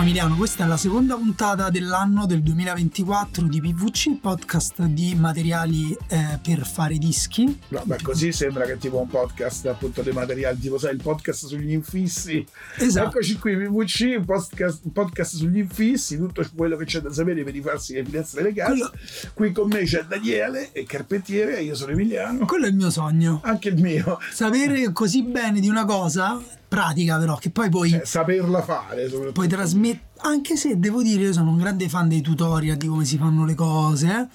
Ciao Emiliano, questa è la seconda puntata dell'anno del 2024 di PVC, podcast di materiali eh, per fare dischi. No, beh, così sembra che tipo un podcast appunto dei materiali, tipo sai, il podcast sugli infissi. Esatto. Eccoci qui, PVC, un podcast, un podcast sugli infissi, tutto quello che c'è da sapere per rifarsi le finestre delle case. Quello- Qui con me c'è Daniele, e carpentiere, io sono Emiliano. Quello è il mio sogno. Anche il mio, Sapere così bene di una cosa, pratica però, che poi puoi, eh, saperla fare. soprattutto. puoi trasmettere. Anche se devo dire, io sono un grande fan dei tutorial di come si fanno le cose. eh.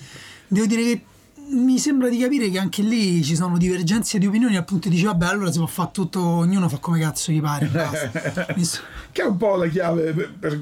Devo dire che mi sembra di capire che anche lì ci sono divergenze di opinioni. Appunto, dici, vabbè, allora si può fare tutto, ognuno fa come cazzo gli pare. Che è un po' la chiave per, per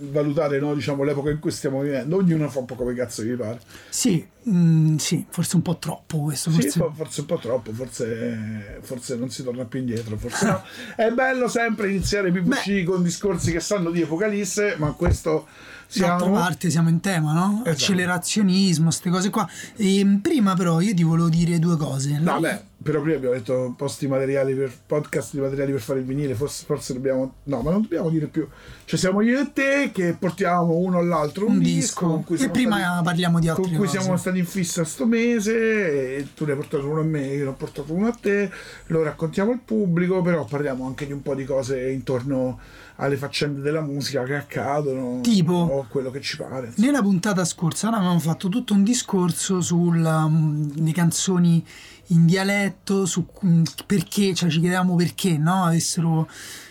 valutare no, diciamo, l'epoca in cui stiamo vivendo. Ognuno fa un po' come cazzo gli pare. Sì, mm, sì, forse un po' troppo questo. Sì, Forse... fo- forse un po' troppo, forse, forse non si torna più indietro. Forse no. È bello sempre iniziare PVC con discorsi che sanno di Apocalisse, ma questo D'altra parte siamo in tema, no? Esatto. Accelerazionismo, queste cose qua. E, prima però io ti volevo dire due cose. No, beh, però prima abbiamo detto posti materiali per podcast di materiali per fare il vinile, forse, forse dobbiamo. No, ma non dobbiamo dire più. Cioè siamo io e te che portiamo uno all'altro un, Un disco, disco. E prima stati- parliamo di altre con cui cose. siamo stati in fissa sto mese e tu ne hai portato uno a me, io ne ho portato uno a te, lo raccontiamo al pubblico, però parliamo anche di un po' di cose intorno alle faccende della musica che accadono Tipo? o quello che ci pare. insomma. Nella puntata scorsa avevamo fatto tutto un discorso sulle canzoni in dialetto, su mm, perché, cioè ci chiedevamo perché, no? Avessero...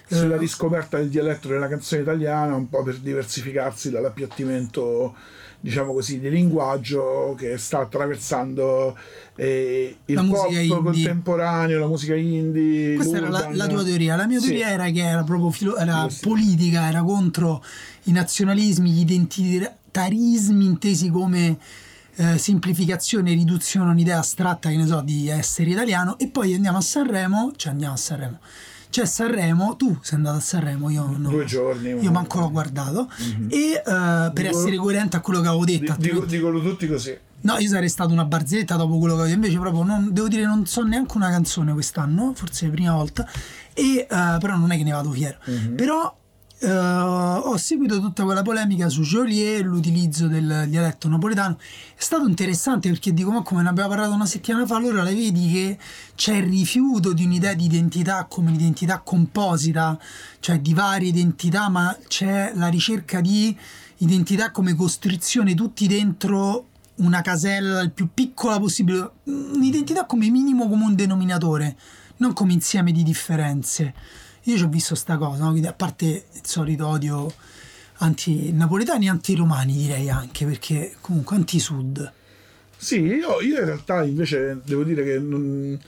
eh, sulla riscoperta del dialetto della canzone italiana, un po' per diversificarsi dall'appiattimento, diciamo così, di linguaggio che sta attraversando eh, il La pop indie. contemporaneo, la musica indie. Questa era la, l'urban. la tua teoria. La mia Sì. teoria era che era proprio filo- era Sì. politica, era contro i nazionalismi, gli identitarismi intesi come eh, semplificazione e riduzione a un'idea astratta, che ne so, di essere italiano. E poi andiamo a Sanremo, cioè andiamo a Sanremo. C'è Sanremo, tu sei andato a Sanremo, io no. Due giorni. Io manco l'ho guardato. E eh, per Dico- essere coerente a quello che avevo detto, Di- Dico, dicono tutti così. No, io sarei stato una barzelletta dopo quello che avevo invece proprio non, devo dire non so neanche una canzone quest'anno, forse la prima volta, e, eh, però non è che ne vado fiero. Però eh, ho seguito tutta quella polemica su Joliet, l'utilizzo del dialetto napoletano. È stato interessante perché dico, ma come ne abbiamo parlato una settimana fa, allora la vedi che c'è il rifiuto di un'idea di identità come l'identità composita, cioè di varie identità, ma c'è la ricerca di identità come costrizione tutti dentro una casella il più piccola possibile, un'identità come minimo comune denominatore, non come insieme di differenze. Io ci ho visto sta cosa, no? Quindi, a parte il solito odio anti-napoletani anti-romani direi anche, perché comunque anti-sud. Sì, io, io in realtà invece devo dire che non,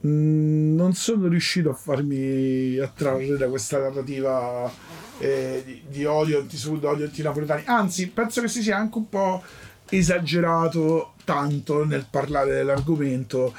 non sono riuscito a farmi attrarre da questa narrativa eh, di, di odio anti-sud, odio anti-napoletani. Anzi, penso che si sia anche un po' esagerato tanto nel parlare dell'argomento.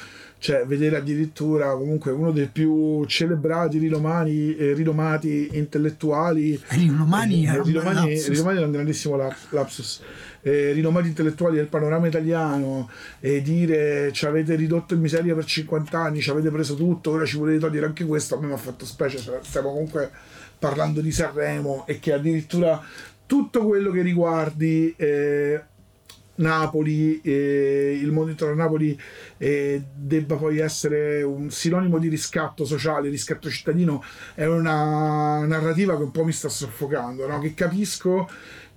Cioè, vedere addirittura comunque uno dei più celebrati, rinomati, eh, rinomati intellettuali Rinomani eh, rinomani, lapsus. rinomani era un grandissimo la- lapsus. Eh, rinomati intellettuali del panorama italiano e dire ci avete ridotto in miseria per 50 anni, ci avete preso tutto, ora ci volete togliere anche questo, a me mi ha fatto specie, cioè, stiamo comunque parlando di Sanremo e che addirittura tutto quello che riguardi eh, Napoli, eh, il a Napoli eh, debba poi essere un sinonimo di riscatto sociale, riscatto cittadino, è una narrativa che un po' mi sta soffocando, no? che capisco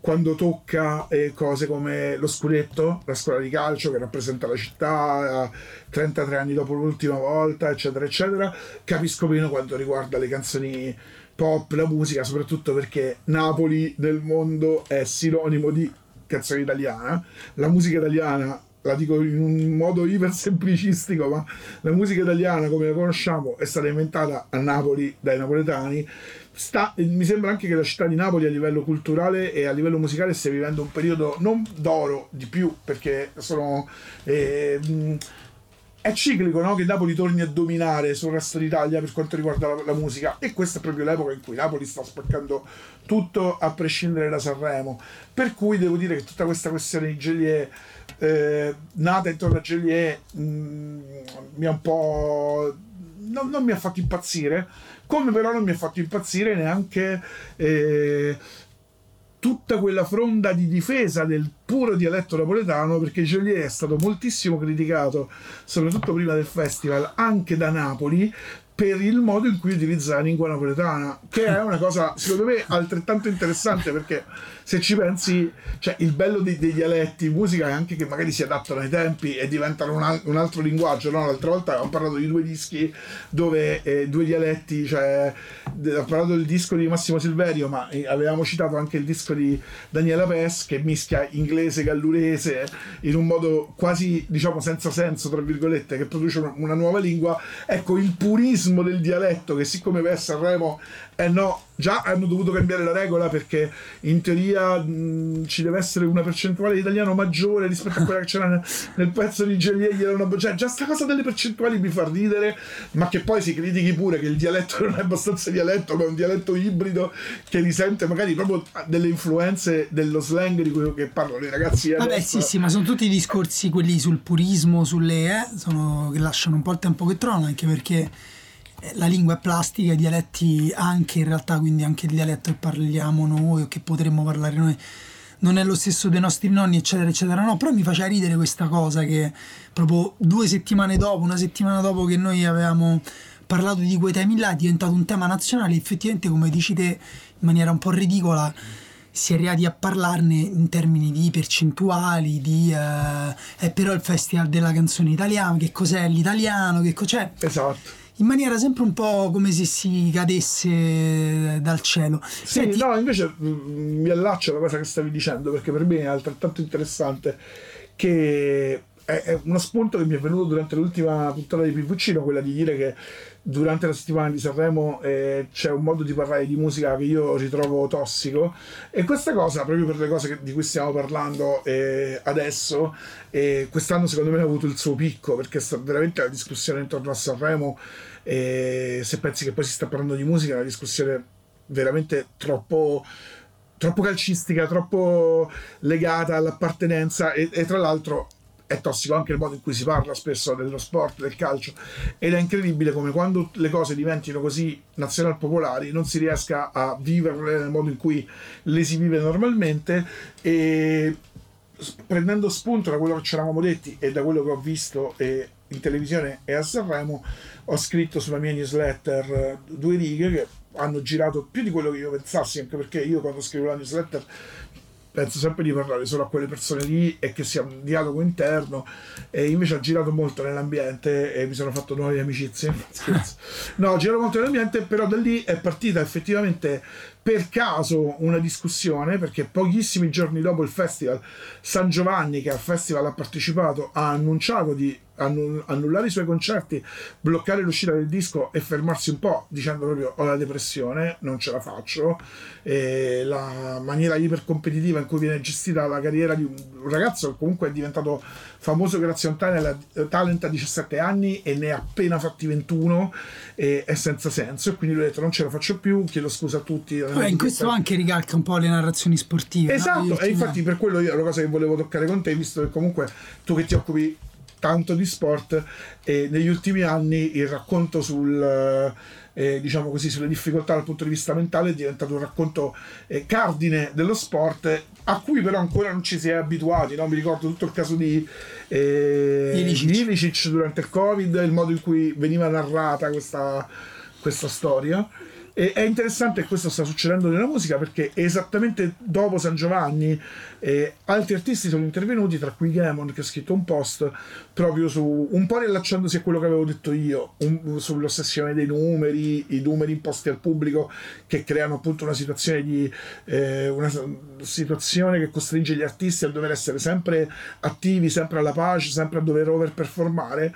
quando tocca eh, cose come lo scudetto, la scuola di calcio che rappresenta la città, eh, 33 anni dopo l'ultima volta, eccetera, eccetera. Capisco meno quanto riguarda le canzoni pop, la musica, soprattutto perché Napoli nel mondo è sinonimo di canzone italiana. La musica italiana, la dico in un modo iper semplicistico, ma la musica italiana come la conosciamo è stata inventata a Napoli dai napoletani. Sta- mi sembra anche che la città di Napoli a livello culturale e a livello musicale stia vivendo un periodo non d'oro di più perché sono eh, è ciclico no? che Napoli torni a dominare sul resto d'Italia per quanto riguarda la, la musica e questa è proprio l'epoca in cui Napoli sta spaccando tutto a prescindere da Sanremo per cui devo dire che tutta questa questione di Gelie eh, nata intorno a Gelie mh, mi ha un po' non, non mi ha fatto impazzire come però non mi ha fatto impazzire neanche eh, tutta quella fronda di difesa del puro dialetto napoletano perché Joliet è stato moltissimo criticato soprattutto prima del festival anche da Napoli per il modo in cui utilizza la lingua napoletana che è una cosa secondo me altrettanto interessante perché se ci pensi cioè il bello dei, dei dialetti in musica è anche che magari si adattano ai tempi e diventano un, al- un altro linguaggio no? l'altra volta abbiamo parlato di due dischi dove eh, due dialetti cioè de- ho parlato del disco di Massimo Silverio ma eh, avevamo citato anche il disco di Daniela Pes che mischia inglese gallurese in un modo quasi diciamo senza senso tra virgolette che produce una, una nuova lingua ecco il purismo del dialetto che siccome per Sanremo eh no già hanno dovuto cambiare la regola perché in teoria mh, ci deve essere una percentuale di italiano maggiore rispetto a quella che c'era nel, nel pezzo di Gelier cioè già sta cosa delle percentuali mi fa ridere ma che poi si critichi pure che il dialetto non è abbastanza dialetto ma è un dialetto ibrido che risente magari proprio delle influenze dello slang di cui che parlano i ragazzi Vabbè, sì, sì, ma sono tutti discorsi quelli sul purismo, sulle eh, sono, che lasciano un po' il tempo che trovano, anche perché la lingua è plastica, i dialetti anche in realtà, quindi anche il dialetto che parliamo noi o che potremmo parlare noi non è lo stesso dei nostri nonni, eccetera, eccetera. No, però mi faceva ridere questa cosa che proprio due settimane dopo, una settimana dopo che noi avevamo parlato di quei temi là, è diventato un tema nazionale. Effettivamente, come dici te, in maniera un po' ridicola, si è arrivati a parlarne in termini di percentuali, di eh, è però il festival della canzone italiana, che cos'è l'italiano, che cos'è esatto in maniera sempre un po' come se si cadesse dal cielo. Sì, Senti, no, invece mm, mi allaccio alla cosa che stavi dicendo perché per me è altrettanto interessante che è, uno spunto che mi è venuto durante l'ultima puntata di PVC, quella di dire che durante la settimana di Sanremo eh, c'è un modo di parlare di musica che io ritrovo tossico. E questa cosa, proprio per le cose che- di cui stiamo parlando eh, adesso, eh, quest'anno secondo me ha avuto il suo picco perché sta veramente la discussione intorno a Sanremo e se pensi che poi si sta parlando di musica è una discussione veramente troppo troppo calcistica, troppo legata all'appartenenza e, e tra l'altro è tossico anche il modo in cui si parla spesso dello sport, del calcio ed è incredibile come quando le cose diventino così nazional popolari non si riesca a viverle nel modo in cui le si vive normalmente e prendendo spunto da quello che ci eravamo detti e da quello che ho visto in televisione e a Sanremo ho scritto sulla mia newsletter eh, due righe che hanno girato più di quello che io pensassi anche perché io quando scrivo la newsletter penso sempre di parlare solo a quelle persone lì e che sia un dialogo interno e invece ho girato molto nell'ambiente e mi sono fatto nuove amicizie. No ho girato molto nell'ambiente però da lì è partita effettivamente per caso una discussione perché pochissimi giorni dopo il festival San Giovanni che al festival ha partecipato ha annunciato di annu- annullare i suoi concerti bloccare l'uscita del disco e fermarsi un po' dicendo proprio ho la depressione non ce la faccio e la maniera ipercompetitiva in cui viene gestita la carriera di un ragazzo che comunque è diventato famoso grazie a un talent, talent a 17 anni e ne ha appena fatti 21 e è senza senso e quindi lui ha detto non ce la faccio più chiedo scusa a tutti vabbè, in questo anche ricalca un po' le narrazioni sportive. no? Esatto, e ultimi infatti per quello io la cosa che volevo toccare con te, visto che comunque tu che ti occupi tanto di sport, e negli ultimi anni il racconto sul, eh, diciamo così, sulle difficoltà dal punto di vista mentale è diventato un racconto eh, cardine dello sport a cui però ancora non ci si è abituati. no? Mi ricordo tutto il caso di eh, Ilicic. Ilicic durante il Covid, il modo in cui veniva narrata questa, questa storia. E è interessante che questo sta succedendo nella musica perché esattamente dopo San Giovanni eh, altri artisti sono intervenuti, tra cui Gamon che ha scritto un post proprio su un po' riallacciandosi a quello che avevo detto io, un- sull'ossessione dei numeri, i numeri imposti al pubblico che creano appunto una situazione di eh, una situazione che costringe gli artisti a dover essere sempre attivi, sempre alla pace, sempre a dover overperformare.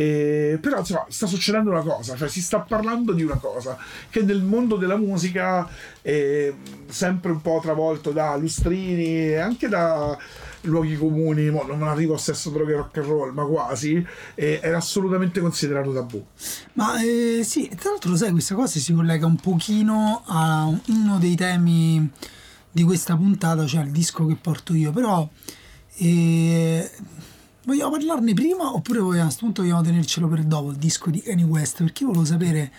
E, però insomma sta succedendo una cosa, cioè si sta parlando di una cosa che nel mondo della musica è sempre un po' travolto da lustrini e anche da luoghi comuni, non arrivo a sesso, droghe rock and roll, ma quasi, e era assolutamente considerato tabù. Ma eh, sì, tra l'altro sai, questa cosa si collega un pochino a uno dei temi di questa puntata, cioè il disco che porto io, però eh, vogliamo parlarne prima oppure vogliamo, a questo punto vogliamo tenercelo per dopo il disco di Kanye West? Perché io volevo sapere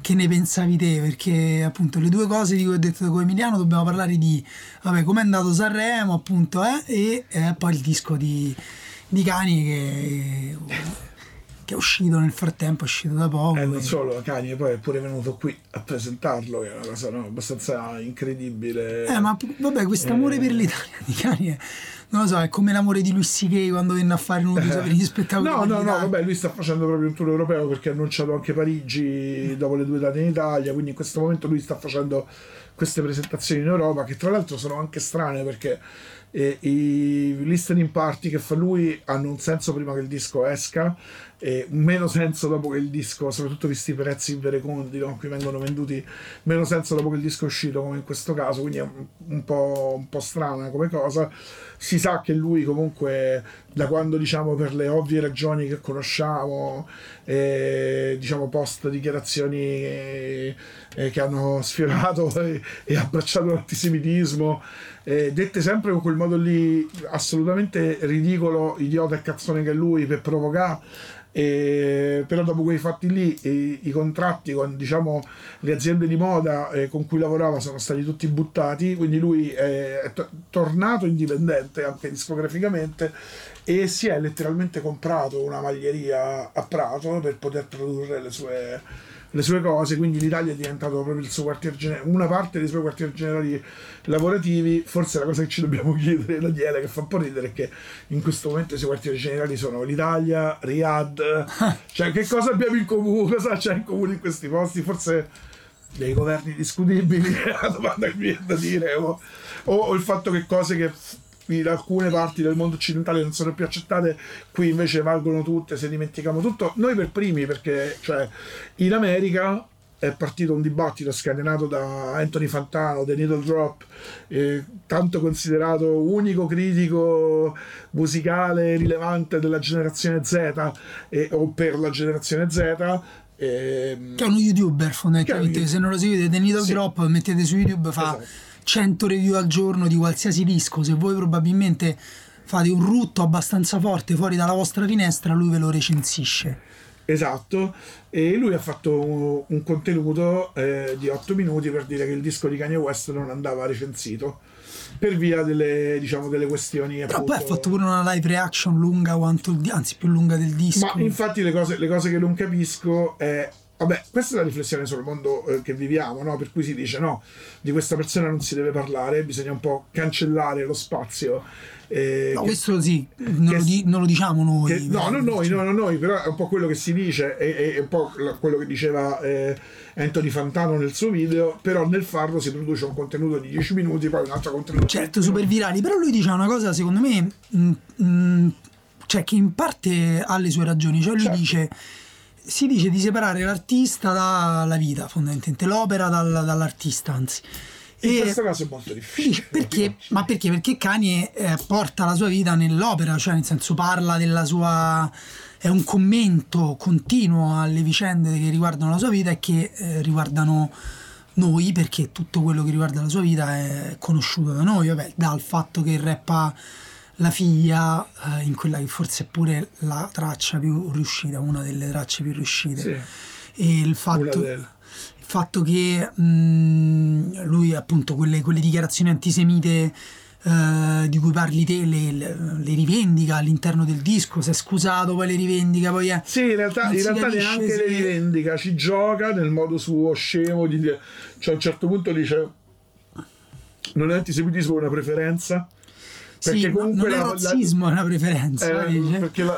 che ne pensavi te, perché appunto le due cose di cui ho detto con Emiliano dobbiamo parlare di, vabbè, com'è andato Sanremo appunto, eh, e eh, poi il disco di, di Kanye che che è uscito nel frattempo, è uscito da poco. E non solo, Kanye poi è pure venuto qui a presentarlo, che è una cosa no, abbastanza incredibile. Eh, ma vabbè, questo amore Eh. per l'Italia di Kanye, non lo so, è come l'amore di Luis C.K. quando venne a fare uno per gli spettacoli. Eh. No, no, no, vabbè, lui sta facendo proprio un tour europeo perché ha annunciato anche Parigi dopo le due date in Italia, quindi in questo momento lui sta facendo queste presentazioni in Europa che tra l'altro sono anche strane perché eh, i listening party che fa lui hanno un senso prima che il disco esca e un meno senso dopo che il disco, soprattutto visti i prezzi inverecondi no, qui vengono venduti, meno senso dopo che il disco è uscito come in questo caso, quindi è un, un po', un po' strana come cosa. Si sa che lui comunque da quando diciamo per le ovvie ragioni che conosciamo, eh, diciamo post dichiarazioni eh, eh, che hanno sfiorato e, e abbracciato l'antisemitismo, eh, dette sempre con quel modo lì assolutamente ridicolo, idiota e cazzone che è lui per provocare. Eh, però dopo quei fatti lì i, i contratti con diciamo, le aziende di moda eh, con cui lavorava sono stati tutti buttati quindi lui è, to- tornato indipendente anche discograficamente e si è letteralmente comprato una maglieria a Prato per poter produrre le sue, le sue cose quindi l'Italia è diventato proprio il suo quartier generale una parte dei suoi quartier generali lavorativi. Forse la cosa che ci dobbiamo chiedere Daniele che fa un po' ridere è che in questo momento i suoi quartieri generali sono l'Italia, Riyadh. Cioè che cosa abbiamo in comune? Cosa c'è in comune in questi posti? Forse dei governi discutibili è la domanda che mi viene da dire o- o il fatto che cose che in alcune parti del mondo occidentale non sono più accettate qui invece valgono tutte se dimentichiamo tutto noi per primi perché cioè in America è partito un dibattito scatenato da Anthony Fantano, The Needle Drop, eh, tanto considerato unico critico musicale rilevante della generazione Z eh, o per la generazione Z. ehm, Che è uno youtuber fondamentalmente, se non lo seguite, The Needle Sì. Drop, mettete su YouTube, fa Esatto. 100 review al giorno di qualsiasi disco, se voi probabilmente fate un rutto abbastanza forte fuori dalla vostra finestra, lui ve lo recensisce. Esatto, e lui ha fatto un, un contenuto eh, di 8 minuti per dire che il disco di Kanye West non andava recensito per via delle, diciamo, delle questioni Però appunto... poi ha fatto pure una live reaction lunga quanto anzi più lunga del disco. Ma infatti le cose, le cose che non capisco è... Vabbè, questa è la riflessione sul mondo eh, che viviamo, no? Per cui si dice no, di questa persona non si deve parlare, bisogna un po' cancellare lo spazio. eh, No, che- questo sì, non, che- lo, di- non lo diciamo noi. che- no, non noi, no, non noi, però è un po' quello che si dice, è, è- un po' quello che diceva eh, Anthony Fantano nel suo video, però nel farlo si produce un contenuto di 10 minuti, poi un altro contenuto certo 20 super virali però lui dice una cosa secondo me mh, mh, cioè che in parte ha le sue ragioni cioè lui Certo. dice si dice di separare l'artista dalla vita fondamentalmente l'opera dal- dall'artista anzi In E questo caso è molto difficile. perché, ma perché? Perché Kanye eh, porta la sua vita nell'opera, cioè nel senso parla della sua. è un commento continuo alle vicende che riguardano la sua vita e che eh, riguardano noi, perché tutto quello che riguarda la sua vita è conosciuto da noi, vabbè, dal fatto che rappa la figlia eh, in quella che forse è pure la traccia più riuscita, una delle tracce più riuscite. Sì. E il fatto, il fatto che mh, lui appunto quelle, quelle dichiarazioni antisemite eh, di cui parli te le, le- le rivendica all'interno del disco, si è scusato, poi le rivendica, poi è... Sì, in realtà, in realtà neanche se- le rivendica, ci gioca nel modo suo scemo di cioè a un certo punto dice non è antisemitismo, una preferenza. Perché sì, comunque non è la- la- razzismo, è una preferenza. Eh, dice. perché la,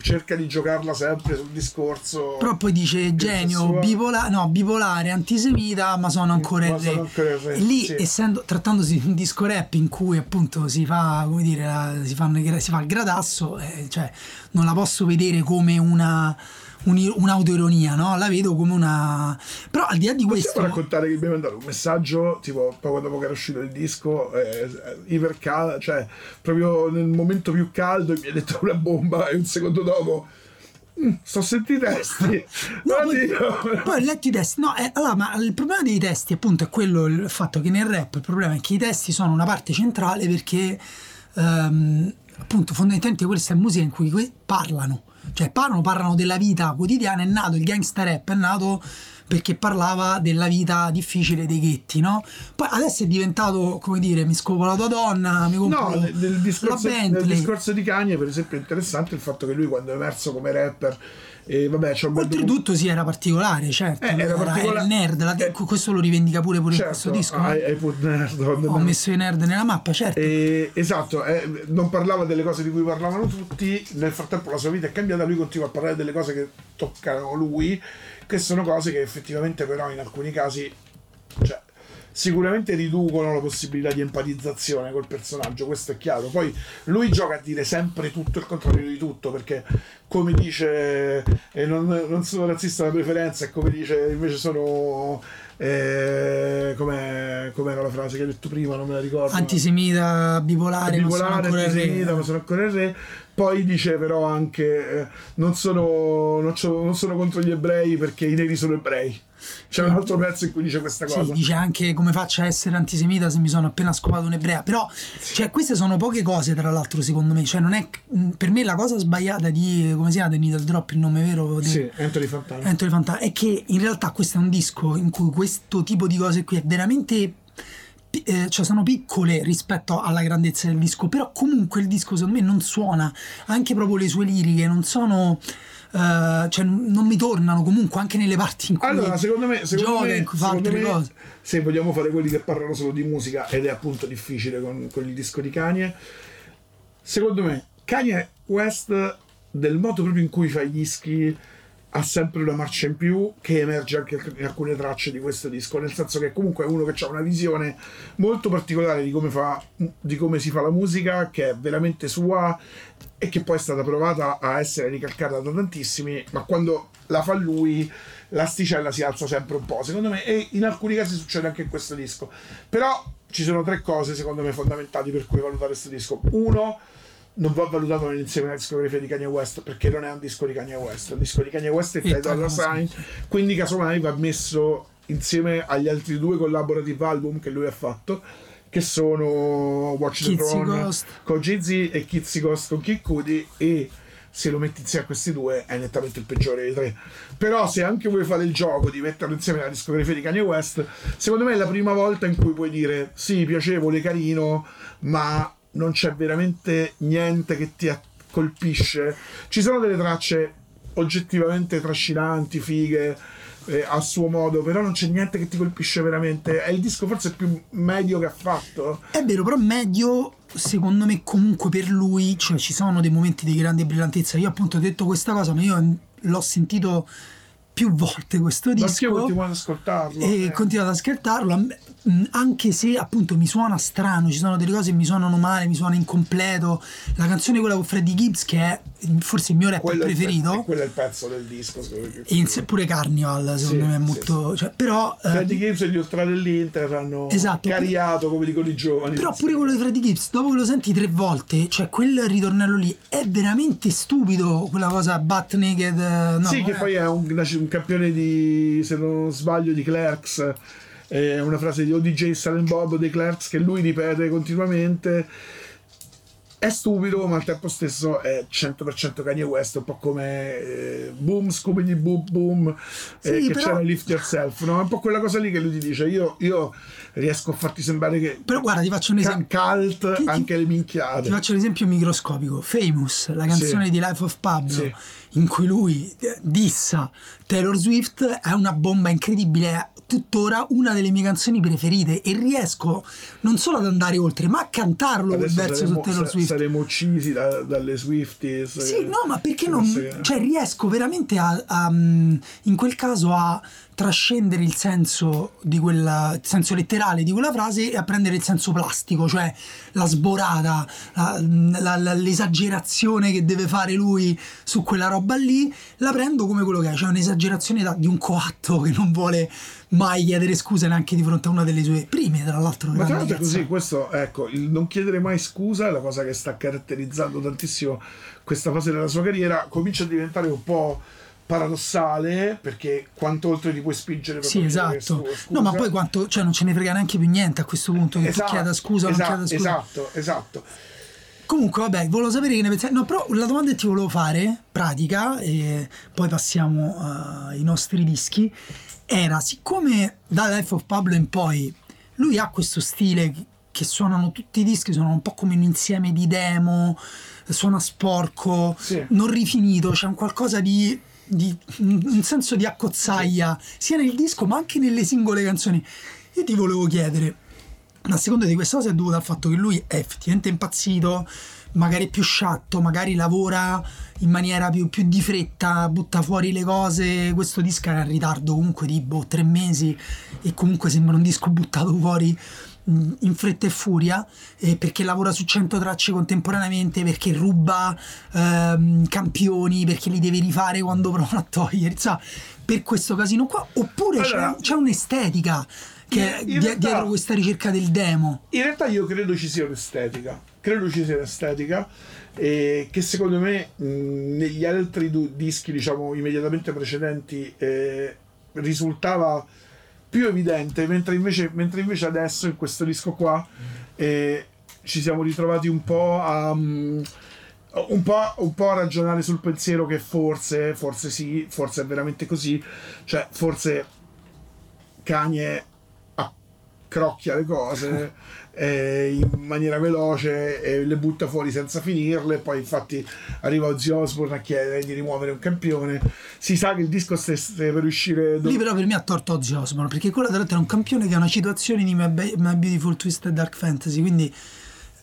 cerca di giocarla sempre sul discorso. Però poi dice genio, bipola- no, bipolare, antisemita, ma sono ancora Ma il sono re. ancora re, lì, sì. essendo, trattandosi di un disco rap in cui appunto si fa, come dire, si, fanno si fa il gradasso, eh, cioè non la posso vedere come una uni- un'autoironia, no? La vedo come una. Però al di là di questo. Possiamo raccontare che abbiamo mandato un messaggio tipo poco dopo che era uscito il disco, eh, ipercal- cioè proprio nel momento più caldo mi ha detto una bomba e un secondo dopo "Mm, sto sentendo i testi. No, poi, poi ho letto i testi, no, eh, allora, ma il problema dei testi appunto è quello, il fatto che nel rap il problema è che i testi sono una parte centrale perché ehm, appunto fondamentalmente questa è musica in cui parlano, cioè parlano, parlano della vita quotidiana, è nato il gangsta rap, è nato perché parlava della vita difficile dei ghetti, no? Poi adesso è diventato, come dire, mi scopo la tua donna, mi compro No, nel, discorso, nel discorso di Kanye, per esempio, è interessante il fatto che lui, quando è emerso come rapper, e vabbè, bel Oltretutto sì, era particolare, certo. Eh, era particolare- nerd, la- eh, questo lo rivendica pure, pure in certo, questo disco. hai, hai put nerd Ho messo i nerd nella mappa, certo. Esatto, eh, non parlava delle cose di cui parlavano tutti, nel frattempo la sua vita è cambiata, lui continua a parlare delle cose che toccano lui, che sono cose che effettivamente però in alcuni casi cioè, sicuramente riducono la possibilità di empatizzazione col personaggio, questo è chiaro. Poi lui gioca a dire sempre tutto il contrario di tutto, perché come dice eh, non, non sono razzista da preferenza, e come dice invece sono... Eh, com'è, com'era la frase che hai detto prima? Non me la ricordo. Antisemita, bipolare, ma sono bipolare, il antisemita, ma sono ancora il re. Poi dice però anche eh, non, sono, non, c'ho- non sono contro gli ebrei perché i neri sono ebrei. C'è un altro pezzo in cui dice questa Sì, cosa. dice anche come faccia a essere antisemita se mi sono appena scopato un'ebrea. Però, cioè, queste sono poche cose, tra l'altro, secondo me. Cioè, non è. Per me la cosa sbagliata di. come si chiama? The Needle Drop, il nome vero? di- Sì, Anthony Fantano. Anthony Fantano, è che in realtà questo è un disco in cui questo tipo di cose qui è veramente eh, cioè sono piccole rispetto alla grandezza del disco però comunque il disco secondo me non suona anche proprio le sue liriche non sono eh, cioè non mi tornano comunque anche nelle parti in cui Allora, secondo me, secondo gioca me, fa secondo altre me, cose. se vogliamo fare quelli che parlano solo di musica, ed è appunto difficile con, con il disco di Kanye, secondo me Kanye West, del modo proprio in cui fa i dischi, ha sempre una marcia in più che emerge anche in alcune tracce di questo disco, nel senso che comunque è uno che ha una visione molto particolare di come, fa, di come si fa la musica, che è veramente sua e che poi è stata provata a essere ricalcata da tantissimi, ma quando la fa lui l'asticella si alza sempre un po', secondo me, e in alcuni casi succede anche in questo disco. Però ci sono tre cose, secondo me, fondamentali per cui valutare questo disco. Uno, non va valutato nell'insieme della discografia di Kanye West perché non è un disco di Kanye West, è un disco di Kanye West E Ty Dolla Sign, quindi casomai va messo insieme agli altri due collaborative album che lui ha fatto che sono Watch the Throne con Jay-Z e Kids Ghost con Kid Cudi e se lo metti insieme a questi due è nettamente il peggiore dei tre. Però se anche vuoi fare il gioco di metterlo insieme alla discografia di Kanye West secondo me è la prima volta in cui puoi dire sì piacevole, carino ma non c'è veramente niente che ti colpisce ci sono delle tracce oggettivamente trascinanti, fighe eh, a suo modo, però non c'è niente che ti colpisce veramente. È il disco forse più medio che ha fatto. è vero però medio secondo me comunque per lui cioè ci sono dei momenti di grande brillantezza io appunto ho detto questa cosa ma io l'ho sentito più volte questo disco io continuo ad ascoltarlo. e eh. continuo ad ascoltarlo anche se appunto mi suona strano ci sono delle cose che mi suonano male mi suona incompleto la canzone quella con Freddie Gibbs che è forse il mio rapper Quello è il pe- preferito quello è il pezzo del disco. secondo me. e inse- pure Carnival secondo Sì, me è sì, molto cioè, però eh, Freddie Gibbs e gli ultra dell'Inter hanno Esatto. cariato, come dicono i giovani. Però pure quello di Freddie Gibbs, dopo che lo senti tre volte, cioè quel ritornello lì è veramente stupido, quella cosa butt naked. eh, No, sì, che eh, poi è un, un campione di, se non sbaglio, di Clerks. È una frase di ODJ Silent Bob dei Clerks che lui ripete continuamente. è stupido, ma al tempo stesso è 100% Kanye West, un po' come eh, Boom, Scooby Boom Boom, eh, Sì, che però- c'era Lift Yourself, no? È un po' quella cosa lì che lui ti dice, io, io riesco a farti sembrare che Però guarda, ti faccio un esempio. cult Ti- ti- anche le Ti minchiate. faccio un esempio microscopico. Famous, la canzone Sì. di Life of Pablo, Sì. in cui lui eh, dissa Taylor Swift, è una bomba incredibile. È tuttora una delle mie canzoni preferite e riesco non solo ad andare oltre, ma a cantarlo quel verso su Taylor Swift. saremo uccisi da- dalle Swifties. Sì, eh, no, ma perché non. Cioè, riesco veramente a, a, mm, in quel caso a trascendere il senso di quella il senso letterale di quella frase e a prendere il senso plastico, cioè la sborata, la- la- l'esagerazione che deve fare lui su quella roba lì, la prendo come quello che è, cioè un'esagerazione da- di un coatto che non vuole mai chiedere scusa neanche di fronte a una delle sue prime, tra l'altro. Ma tra l'altro è così, questo, ecco, il non chiedere mai scusa è la cosa che sta caratterizzando tantissimo questa fase della sua carriera, comincia a diventare un po' paradossale perché quanto oltre ti puoi spingere per Sì, esatto. No, ma poi quanto, cioè non ce ne frega neanche più niente a questo punto che Esatto, tu chieda scusa o non esatto, chieda scusa. Esatto, esatto. Comunque, vabbè, volevo sapere che ne pensate. No, però la domanda che ti volevo fare, pratica, e poi passiamo eh, ai nostri dischi, era siccome da Life of Pablo in poi lui ha questo stile che suonano tutti i dischi, sono un po' come un insieme di demo, suona sporco, Sì. non rifinito, c'è un qualcosa di, di- un senso di accozzaglia sia nel disco ma anche nelle singole canzoni. Io ti volevo chiedere, ma secondo te questa cosa è dovuta al fatto che lui è effettivamente impazzito, magari più sciatto, magari lavora in maniera più, più di fretta, butta fuori le cose. Questo disco era in ritardo comunque di boh, tre mesi e comunque sembra un disco buttato fuori in fretta e furia eh, perché lavora su 100 tracce contemporaneamente perché ruba ehm, campioni perché li deve rifare quando provano a togliere insomma, per questo casino qua. Oppure Allora- c'è, c'è un'estetica che In- realtà- dietro questa ricerca del demo. In realtà io credo ci sia un'estetica, credo ci sia un'estetica eh, che secondo me mh, negli altri du- dischi, diciamo, immediatamente precedenti eh, risultava più evidente, mentre invece, mentre invece adesso in questo disco qua eh, ci siamo ritrovati un po' a... mh, un po', un po' a ragionare sul pensiero che forse, forse sì, forse è veramente così, cioè forse Kanye accrocchia le cose eh, in maniera veloce e le butta fuori senza finirle. Poi, infatti, arriva Ozzy Osbourne a chiedere di rimuovere un campione. Si sa che il disco stesse per uscire. lì però per me ha torto Ozzy Osbourne perché quello tra l'altro è un campione che ha una situazione di My, Be- My Beautiful Twisted Dark Fantasy quindi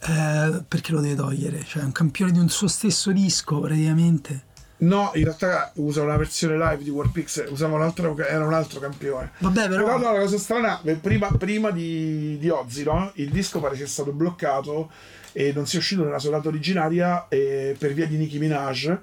eh, perché lo deve togliere? cioè è un campione di un suo stesso disco praticamente No, in realtà usa una versione live di Warpix, usava un altro, era un altro campione. Vabbè, però- no, la cosa strana, prima, prima di, di Ozzy, no? Il disco pare sia stato bloccato e non sia uscito nella sua data originaria eh, per via di Nicki Minaj.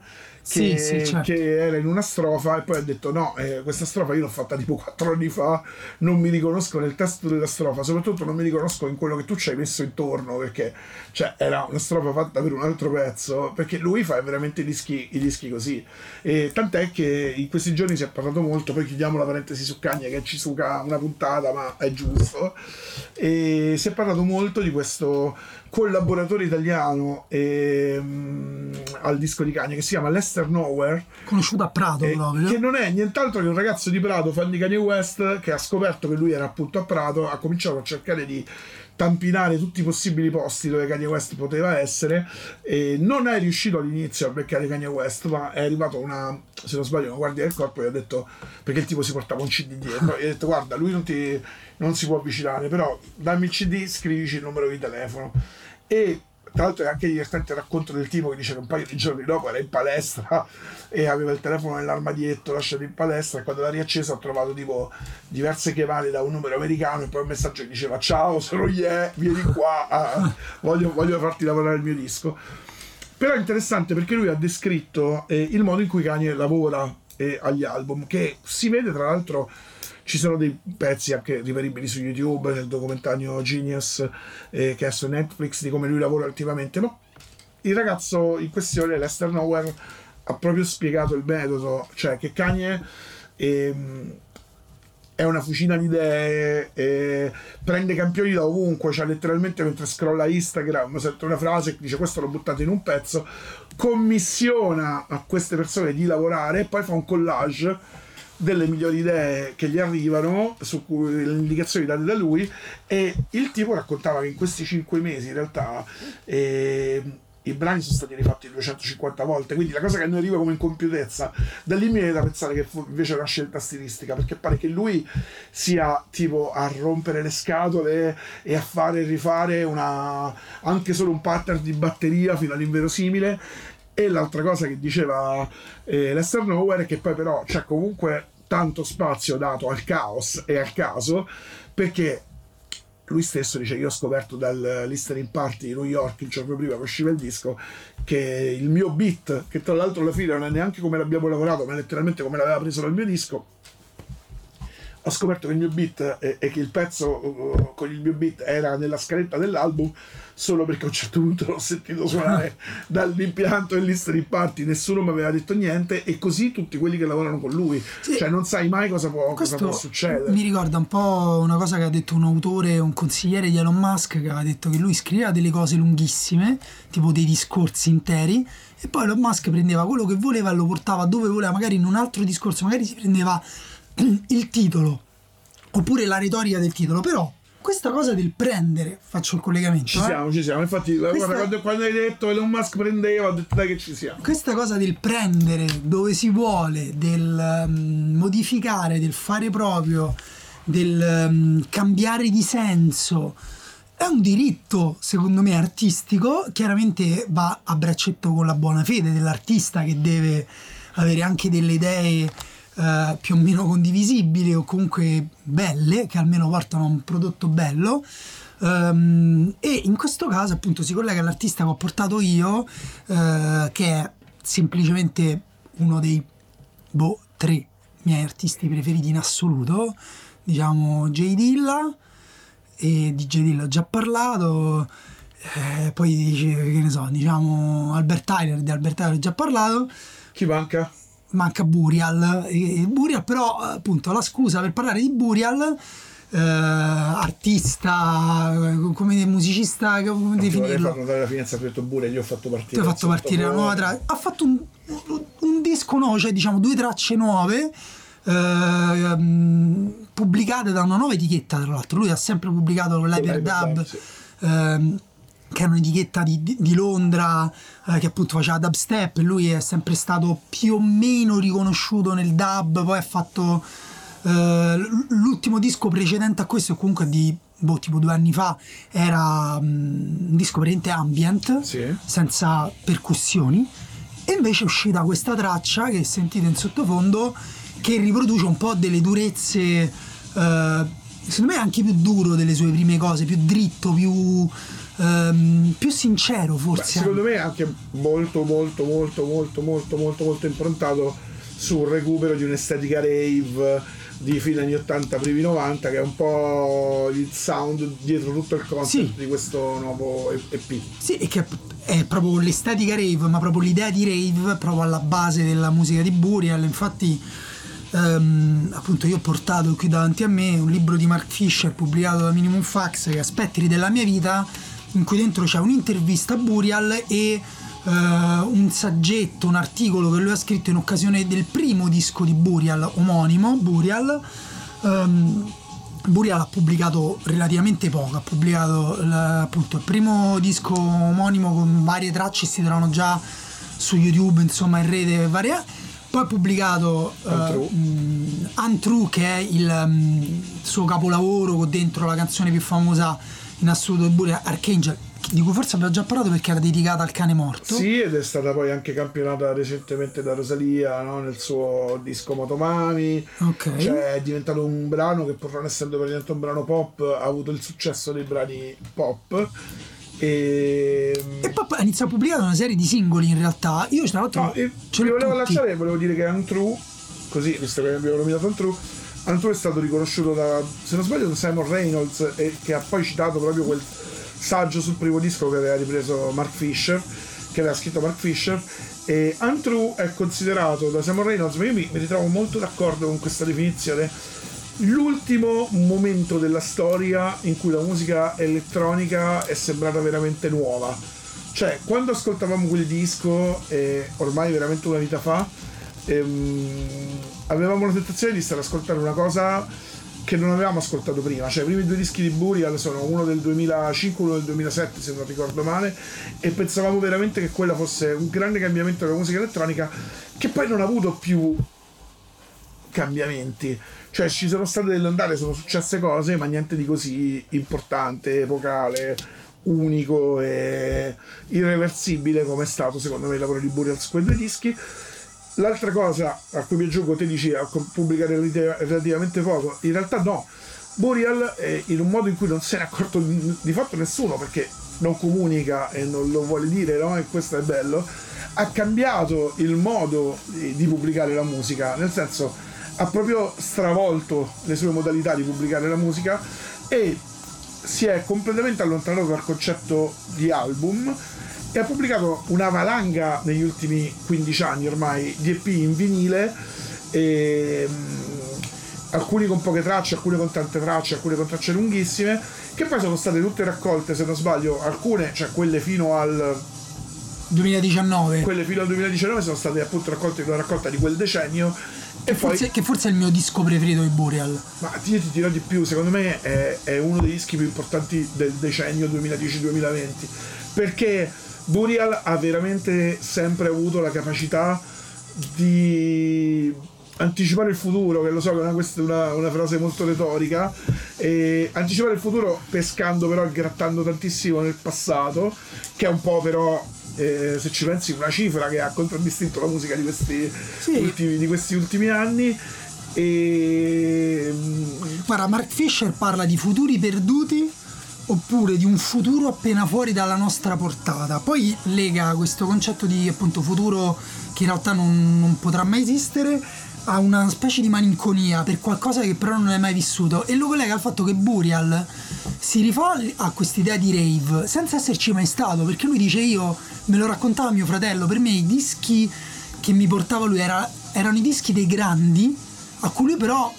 Che, Sì, sì, certo. che era in una strofa e poi ha detto no, eh, questa strofa io l'ho fatta tipo 4 anni fa, non mi riconosco nel testo della strofa, soprattutto non mi riconosco in quello che tu ci hai messo intorno, perché cioè, era una strofa fatta per un altro pezzo, perché lui fa veramente i dischi, i dischi così. E tant'è che in questi giorni si è parlato molto, poi chiudiamo la parentesi su Kanye che ci suca una puntata, ma è giusto. E si è parlato molto di questo collaboratore italiano ehm, al disco di Kanye che si chiama Lester Nowhere. Conosciuto a Prato eh, proprio. che non è nient'altro che un ragazzo di Prato, fan di Kanye West, che ha scoperto che lui era appunto a Prato, ha cominciato a cercare di tampinare tutti i possibili posti dove Kanye West poteva essere e non è riuscito all'inizio a beccare Kanye West ma è arrivato una se non sbaglio una guardia del corpo e ha detto perché il tipo si portava un cd dietro e ha detto guarda lui non, ti, non si può avvicinare però dammi il cd scrivici il numero di telefono. E tra l'altro è anche divertente il racconto del tipo che dice che un paio di giorni dopo era in palestra e aveva il telefono nell'armadietto lasciato in palestra e quando l'ha riacceso ha trovato tipo diverse chiamate da un numero americano e poi un messaggio che diceva ciao sono Ye, vieni qua, ah, voglio, voglio farti lavorare il mio disco. Però è interessante perché lui ha descritto eh, il modo in cui Kanye lavora eh, agli album, che si vede tra l'altro ci sono dei pezzi anche riveribili su YouTube, nel documentario Genius eh, che è su Netflix di come lui lavora ultimamente, ma il ragazzo in questione, Lester Nowhere, ha proprio spiegato il metodo, cioè che Kanye ehm, è una fucina di idee, eh, prende campioni da ovunque, cioè letteralmente mentre scrolla Instagram sente una frase e dice questo l'ho buttato in un pezzo, commissiona a queste persone di lavorare e poi fa un collage delle migliori idee che gli arrivano, su cui le indicazioni date da lui e il tipo raccontava che in questi cinque mesi in realtà eh, i brani sono stati rifatti 250 volte, quindi la cosa che a noi arriva come incompiutezza, da lì mi viene da pensare che invece una scelta stilistica, perché pare che lui sia tipo a rompere le scatole e a fare e rifare una, anche solo un pattern di batteria fino all'inverosimile. E l'altra cosa che diceva eh, Lester Nowhere è che poi però c'è comunque tanto spazio dato al caos e al caso, perché lui stesso dice io ho scoperto dal listening party di New York il giorno prima che usciva il disco che il mio beat che tra l'altro alla fine non è neanche come l'abbiamo lavorato ma letteralmente come l'aveva preso dal mio disco ho scoperto che il mio beat e, e che il pezzo uh, con il mio beat era nella scaletta dell'album solo perché a un certo punto l'ho sentito suonare dall'impianto del listening party nessuno mi aveva detto niente e così tutti quelli che lavorano con lui. Cioè non sai mai cosa può, cosa può succedere. mi ricorda un po' una cosa che ha detto un autore, un consigliere di Elon Musk che aveva detto che lui scriveva delle cose lunghissime, tipo dei discorsi interi, e poi Elon Musk prendeva quello che voleva e lo portava dove voleva, magari in un altro discorso, magari si prendeva il titolo oppure la retorica del titolo, però questa cosa del prendere, faccio il collegamento, Ci eh? siamo, ci siamo. Infatti, guarda, Questa- quando, quando hai detto Elon Musk prendeva, ho detto dai che ci siamo. questa cosa del prendere dove si vuole, del mm, modificare, del fare proprio, del mm, cambiare di senso, è un diritto, secondo me, artistico. Chiaramente va a braccetto con la buona fede dell'artista che deve avere anche delle idee eh, più o meno condivisibili o comunque belle, che almeno portano un prodotto bello. Ehm, e in questo caso appunto si collega all'artista che ho portato io, eh, che è semplicemente uno dei boh, tre miei artisti preferiti in assoluto, diciamo J. Dilla, e di J. Dilla ho già parlato, eh, poi che ne so, diciamo Albert Tyler, di Albert Tyler ho già parlato, Chi manca? Manca Burial, e, Burial però appunto la scusa per parlare di Burial eh, artista eh, come musicista come ti vorrei definirlo far la ho detto pure, io ho fatto partire. ti ho fatto partire la nuova traccia. Ha fatto un, un disco nuovo, cioè diciamo due tracce nuove. mm, pubblicate da una nuova etichetta tra l'altro lui ha sempre pubblicato con l'Hyperdub l'Hyperdub, sì. ehm, che è un'etichetta di, di- di Londra eh, che appunto faceva dubstep lui è sempre stato più o meno riconosciuto nel dub poi ha fatto eh, l'ultimo disco precedente a questo comunque di boh, tipo due anni fa era mm, un disco praticamente ambient Sì. senza percussioni e invece è uscita questa traccia che sentite in sottofondo che riproduce un po' delle durezze eh, secondo me anche più duro delle sue prime cose più dritto più, ehm, più sincero Beh, forse secondo me è anche molto, molto, molto, molto, molto, molto, molto improntato sul recupero di un'estetica rave di fine anni 80, primi 90, che è un po' il sound dietro tutto il concept Sì. di questo nuovo EP. Sì, e che è proprio l'estetica rave, ma proprio l'idea di rave proprio alla base della musica di Burial. Infatti, ehm, appunto, io ho portato qui davanti a me un libro di Mark Fisher pubblicato da Minimum Fax, che è Spettri della mia vita, in cui dentro c'è un'intervista a Burial e eh, un saggetto, un articolo che lui ha scritto in occasione del primo disco di Burial, omonimo, Burial. Ehm, Burial ha pubblicato relativamente poco, ha pubblicato appunto il primo disco omonimo con varie tracce, si trovano già su YouTube, insomma in rete varie. Poi ha pubblicato eh, Untrue. mh, Untrue, che è il mh, suo capolavoro con dentro la canzone più famosa in assoluto Burial, Archangel, di cui forse abbiamo già parlato perché era dedicata al cane morto. Sì, ed è stata poi anche campionata recentemente da Rosalia no? nel suo disco Motomami. Ok. Cioè, è diventato un brano che, pur non essendo praticamente un brano pop, ha avuto il successo dei brani pop. E. E poi ha iniziato a pubblicare una serie di singoli in realtà. Io tra l'altro No, ce l'ho volevo tutti. lasciare, volevo dire che Untrue, così, visto che abbiamo nominato Untrue, Untrue è stato riconosciuto da, se non sbaglio, da Simon Reynolds, e che ha poi citato proprio quel saggio sul primo disco che aveva ripreso Mark Fisher, che aveva scritto Mark Fisher. E Untrue è considerato da Simon Reynolds, ma io mi, mi ritrovo molto d'accordo con questa definizione, l'ultimo momento della storia in cui la musica elettronica è sembrata veramente nuova. Cioè, quando ascoltavamo quel disco, eh, ormai veramente una vita fa, ehm, avevamo la tentazione di stare ad ascoltare una cosa che non avevamo ascoltato prima. Cioè, i primi due dischi di Burial sono uno del 2005 e uno del 2007, se non ricordo male, e pensavamo veramente che quella fosse un grande cambiamento della musica elettronica, che poi non ha avuto più cambiamenti. Cioè, ci sono state delle ondate, sono successe cose, ma niente di così importante, epocale, unico e irreversibile come è stato secondo me il lavoro di Burial su quei due dischi. L'altra cosa a cui mi aggiungo, te dici a pubblicare relati- relativamente poco, in realtà no. Burial, eh, in un modo in cui non se ne è accorto di, fatto nessuno, perché non comunica e non lo vuole dire, no? E questo è bello, ha cambiato il modo di, di pubblicare la musica, nel senso ha proprio stravolto le sue modalità di pubblicare la musica e si è completamente allontanato dal concetto di album e ha pubblicato una valanga negli ultimi 15 anni ormai di EP in vinile e, mm, alcuni con poche tracce, alcune con tante tracce, alcune con tracce lunghissime che poi sono state tutte raccolte se non sbaglio alcune, cioè quelle fino al 2019. quelle fino al 2019 sono state appunto raccolte in una raccolta di quel decennio e poi Forse, che forse è il mio disco preferito di Burial. Ma io ti dirò di più, secondo me è, è uno dei dischi più importanti del decennio 2010-2020, perché Burial ha veramente sempre avuto la capacità di anticipare il futuro, che lo so che è una, questa è una, una frase molto retorica, e anticipare il futuro pescando però e grattando tantissimo nel passato, che è un po' però... eh, se ci pensi una cifra che ha contraddistinto la musica di questi, Sì. ultimi, di questi ultimi anni e mm, Guarda, Mark Fisher parla di futuri perduti oppure di un futuro appena fuori dalla nostra portata. Poi lega questo concetto di appunto futuro che in realtà non, non potrà mai esistere a una specie di malinconia per qualcosa che però non è mai vissuto e lo collega al fatto che Burial si rifà a quest'idea di rave senza esserci mai stato perché lui dice io me lo raccontava mio fratello per me i dischi che mi portava lui era- erano i dischi dei grandi a cui lui però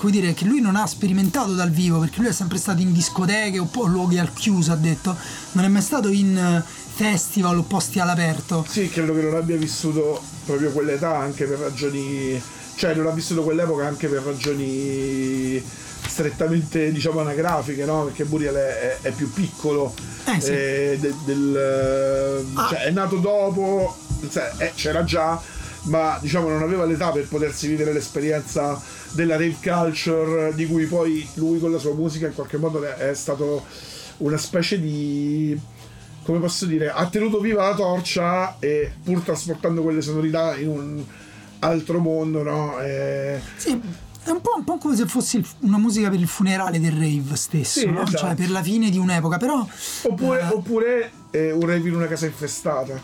come dire che lui non ha sperimentato dal vivo perché lui è sempre stato in discoteche o luoghi al chiuso ha detto non è mai stato in eh, festival o posti all'aperto sì, credo che non abbia vissuto proprio quell'età anche per ragioni cioè non ha vissuto quell'epoca anche per ragioni strettamente diciamo anagrafiche no? perché Burial è, è- è più piccolo Eh, sì. eh, de- del, Ah. cioè, è nato dopo cioè, eh, c'era già ma diciamo non aveva l'età per potersi vivere l'esperienza della rave culture di cui poi lui con la sua musica in qualche modo è stato una specie di come posso dire ha tenuto viva la torcia e pur trasportando quelle sonorità in un altro mondo no Eh, Sì, è un po', un po' come se fosse una musica per il funerale del rave stesso, Sì, no? esatto. cioè per la fine di un'epoca, però... oppure, eh, oppure eh, un rave in una casa infestata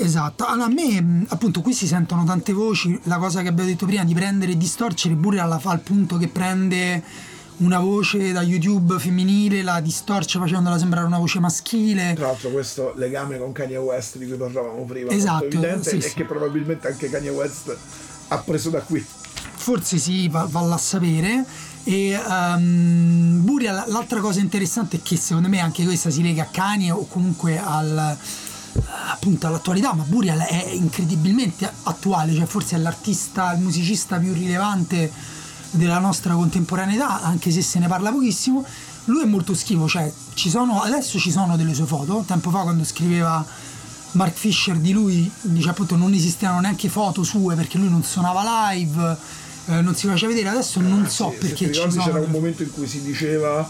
Esatto, allora, a me appunto qui si sentono tante voci, la cosa che abbiamo detto prima di prendere e distorcere, pure alla fa al punto che prende una voce da YouTube femminile, la distorce facendola sembrare una voce maschile. tra l'altro questo legame con Kanye West di cui parlavamo prima Esatto, molto evidente sì, e sì. che probabilmente anche Kanye West ha preso da qui Forse sì, va, valla a sapere. E ehm, Burial, l'altra cosa interessante è che secondo me anche questa si lega a Kanye o comunque al, appunto all'attualità, ma Burial è incredibilmente attuale, cioè forse è l'artista, il musicista più rilevante della nostra contemporaneità, anche se se ne parla pochissimo. Lui è molto schivo, cioè ci sono, adesso ci sono delle sue foto, tempo fa quando scriveva Mark Fisher di lui, dice appunto non esistevano neanche foto sue perché lui non suonava live, eh, non si faceva vedere, adesso non so Ah, Sì, perché ci sono. c'era un momento in cui si diceva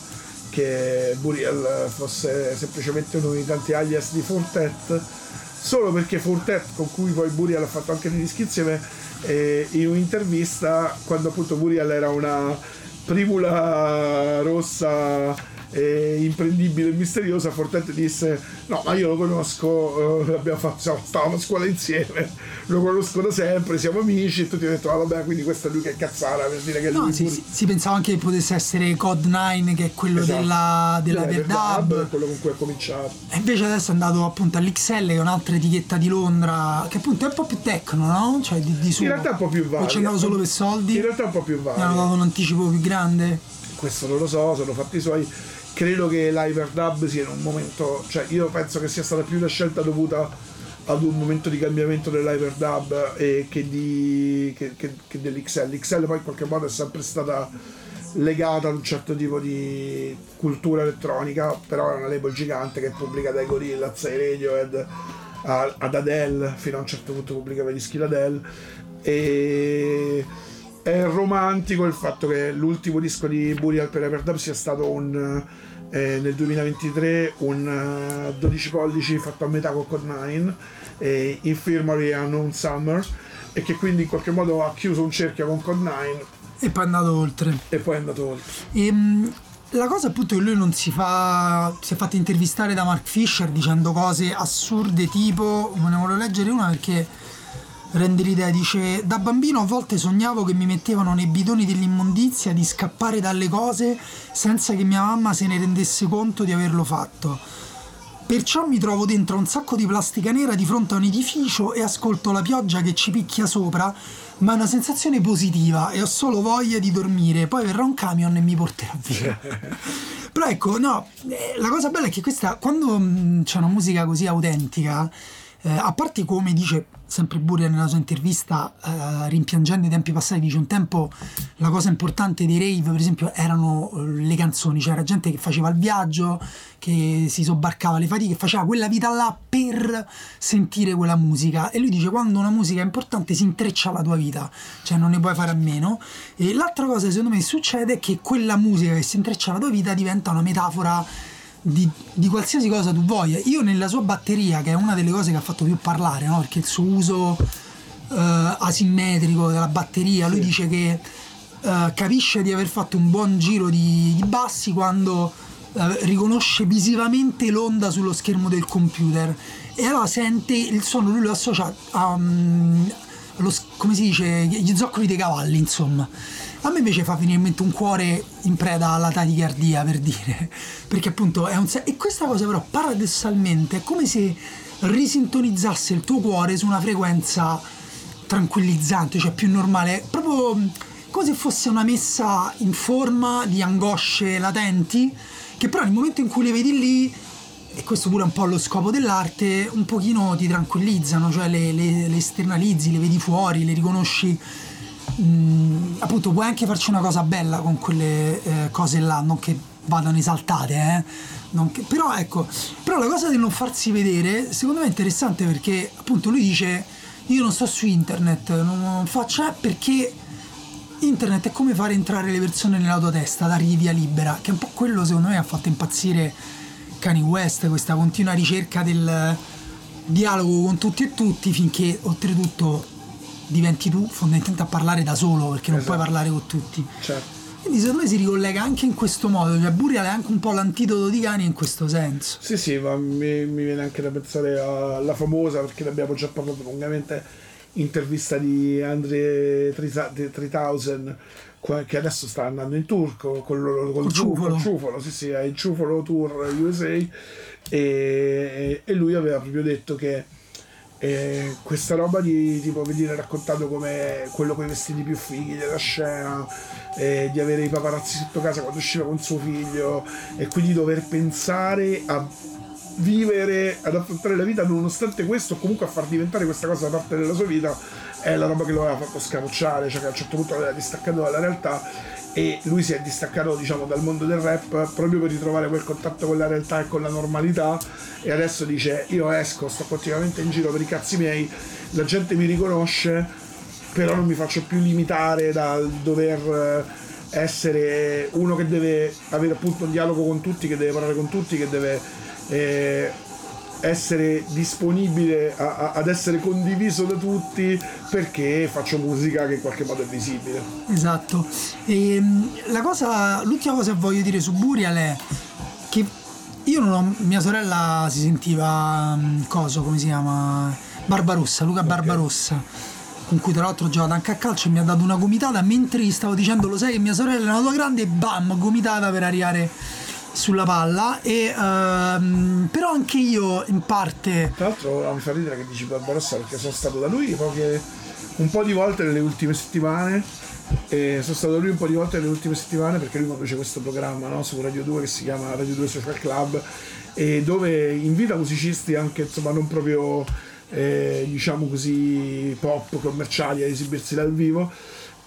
che Burial fosse semplicemente uno dei tanti alias di Fortet solo perché Fortet con cui poi Burial ha fatto anche dei dischi insieme in un'intervista quando appunto Burial era una primula rossa eh, imprendibile e misteriosa, Fortet disse no ma io lo conosco, eh, fatto, stavamo a scuola insieme, lo conosco da sempre, siamo amici e tutti hanno detto ah vabbè quindi questo è lui che è cazzara per dire che No, lui si, pure- si- si pensava anche che potesse essere Code 9, che è quello Esatto. della, della Dell'Everdub, Verdub. quello con cui ha cominciato. E invece adesso è andato appunto all'XL, che è un'altra etichetta di Londra, che appunto è un po' più tecno, no? Cioè di, di suo. In realtà è un po' più O varia. ci è andato solo per soldi? In realtà è un po' più Gli hanno dato vario. un anticipo più grande? Questo non lo so, sono fatti i suoi. Credo che l'Hyperdub sia in un momento, cioè io penso che sia stata più una scelta dovuta ad un momento di cambiamento dell'Hyperdub e che, di, che, che- che dell'XL. L'XL poi in qualche modo è sempre stata legata ad un certo tipo di cultura elettronica, però è una label gigante che pubblica dai Gorillaz ai Radiohead a- ad Adele, fino a un certo punto pubblicava i dischi d'Adele e è romantico il fatto che l'ultimo disco di Burial per Hyperdub sia stato un eh, nel 2023 un eh, 12 pollici fatto a metà con Code 9 e Infirmary and Unknown Summer e che quindi in qualche modo ha chiuso un cerchio con Code 9 E poi è andato oltre. e poi è andato oltre. Ehm, la cosa appunto è che lui non si fa. si è fatto intervistare da Mark Fisher dicendo cose assurde tipo. Me ne voglio leggere una perché rende l'idea. Dice: Da bambino a volte sognavo che mi mettevano nei bidoni dell'immondizia di scappare dalle cose senza che mia mamma se ne rendesse conto di averlo fatto. Perciò mi trovo dentro un sacco di plastica nera di fronte a un edificio e ascolto la pioggia che ci picchia sopra, ma è una sensazione positiva e ho solo voglia di dormire. Poi verrà un camion e mi porterà via. Però ecco, no, eh, la cosa bella è che questa, quando mh, c'è una musica così autentica, eh, a parte come dice sempre Buria nella sua intervista, eh, rimpiangendo i tempi passati, dice un tempo la cosa importante dei rave, per esempio, erano eh, le canzoni, c'era gente che faceva il viaggio, che si sobbarcava le fatiche, faceva quella vita là per sentire quella musica. E lui dice quando una musica è importante si intreccia alla tua vita, cioè non ne puoi fare a meno. E l'altra cosa secondo me succede è che quella musica che si intreccia alla tua vita diventa una metafora di, di qualsiasi cosa tu voglia. Io nella sua batteria, che è una delle cose che ha fatto più parlare, no? perché il suo uso eh, asimmetrico della batteria, lui dice che eh, capisce di aver fatto un buon giro di, di bassi quando eh, riconosce visivamente l'onda sullo schermo del computer e allora sente il suono, lui lo associa a, allo s- come si dice, gli zoccoli dei cavalli, insomma. A me invece fa venire in mente un cuore in preda alla tachicardia, per dire, perché appunto è un... E questa cosa però paradossalmente è come se risintonizzasse il tuo cuore su una frequenza tranquillizzante, cioè più normale, proprio mh, come se fosse una messa in forma di angosce latenti, che però nel momento in cui le vedi lì, e questo pure è un po' lo scopo dell'arte, un pochino ti tranquillizzano, cioè le, le- le esternalizzi, le vedi fuori, le riconosci. Mm, appunto, puoi anche farci una cosa bella con quelle eh, cose là, non che vadano esaltate, eh. Che- però ecco, però la cosa del non farsi vedere, secondo me è interessante perché appunto lui dice io non sto su internet, non, non faccio eh, perché internet è come fare entrare le persone nella tua testa, dargli via libera, che è un po' quello secondo me ha fatto impazzire Kanye West, questa continua ricerca del dialogo con tutti e tutti finché oltretutto diventi tu fondamentalmente a parlare da solo perché non Esatto. puoi parlare con tutti. Certo. Quindi secondo me si ricollega anche in questo modo, cioè Burial è anche un po' l'antidoto di Kanye in questo senso. Sì, sì, ma mi, mi viene anche da pensare alla famosa, perché ne abbiamo già parlato lungamente, intervista di Andre 3000, qua- che adesso sta andando in tour con, con, col Col Ciufolo, Ciufolo. Ciufolo, sì, sì, è il Ciufolo Tour USA e, e lui aveva proprio detto che eh, questa roba di tipo venire raccontato come quello con i vestiti più fighi della scena, di avere i paparazzi sotto casa quando usciva con suo figlio e quindi dover pensare a vivere, ad affrontare la vita nonostante questo, o comunque a far diventare questa cosa parte della sua vita, è la roba che lo aveva fatto scapocciare, cioè che a un certo punto l'aveva distaccato dalla realtà e lui si è distaccato diciamo dal mondo del rap proprio per ritrovare quel contatto con la realtà e con la normalità. E adesso dice io esco, sto continuamente in giro per i cazzi miei, la gente mi riconosce però non mi faccio più limitare dal dover eh, essere uno che deve avere appunto un dialogo con tutti, che deve parlare con tutti, che deve eh, essere disponibile a- a- ad essere condiviso da tutti perché faccio musica che in qualche modo è visibile. Esatto. E, la cosa, l'ultima cosa che voglio dire su Burial è che io non ho, mia sorella si sentiva mm, coso, come si chiama? Barbarossa, Luca Barbarossa, con cui tra l'altro ho giocato anche a calcio e mi ha dato una gomitata mentre gli stavo dicendo lo sai che mia sorella è una tua grande e bam, gomitata per arrivare sulla palla e ehm, però anche io in parte Tra l'altro mi fa ridere che dici Barbarossa perché sono stato da lui poche, un po' di volte nelle ultime settimane. E sono stato da lui un po' di volte nelle ultime settimane perché lui conduce questo programma no, su Radio 2 che si chiama Radio 2 Social Club e dove invita musicisti anche insomma non proprio eh, diciamo così pop commerciali a esibirsi dal vivo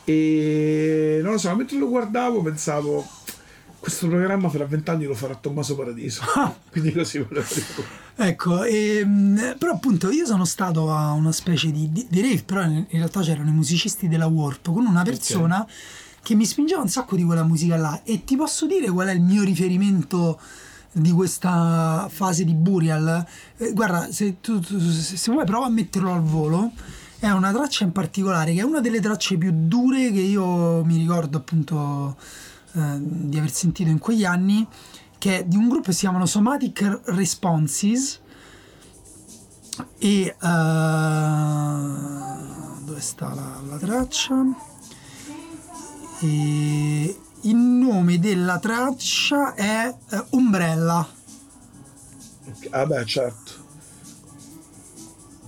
e non lo so mentre lo guardavo pensavo questo programma fra vent'anni lo farà Tommaso Paradiso. Quindi così volevo dire. Ecco, ehm, però appunto io sono stato a una specie di, di, di rave, però in, realtà c'erano i musicisti della Warp con una persona che mi spingeva un sacco di quella musica là. E ti posso dire qual è il mio riferimento di questa fase di Burial? Eh, guarda, se, tu, tu- se se vuoi prova a metterlo al volo, è una traccia in particolare che è una delle tracce più dure che io mi ricordo appunto eh, di aver sentito in quegli anni che è di un gruppo che si chiamano Somatic Responses e eh, dove sta la, la traccia? E il nome della traccia è eh, Umbrella. Ah beh certo.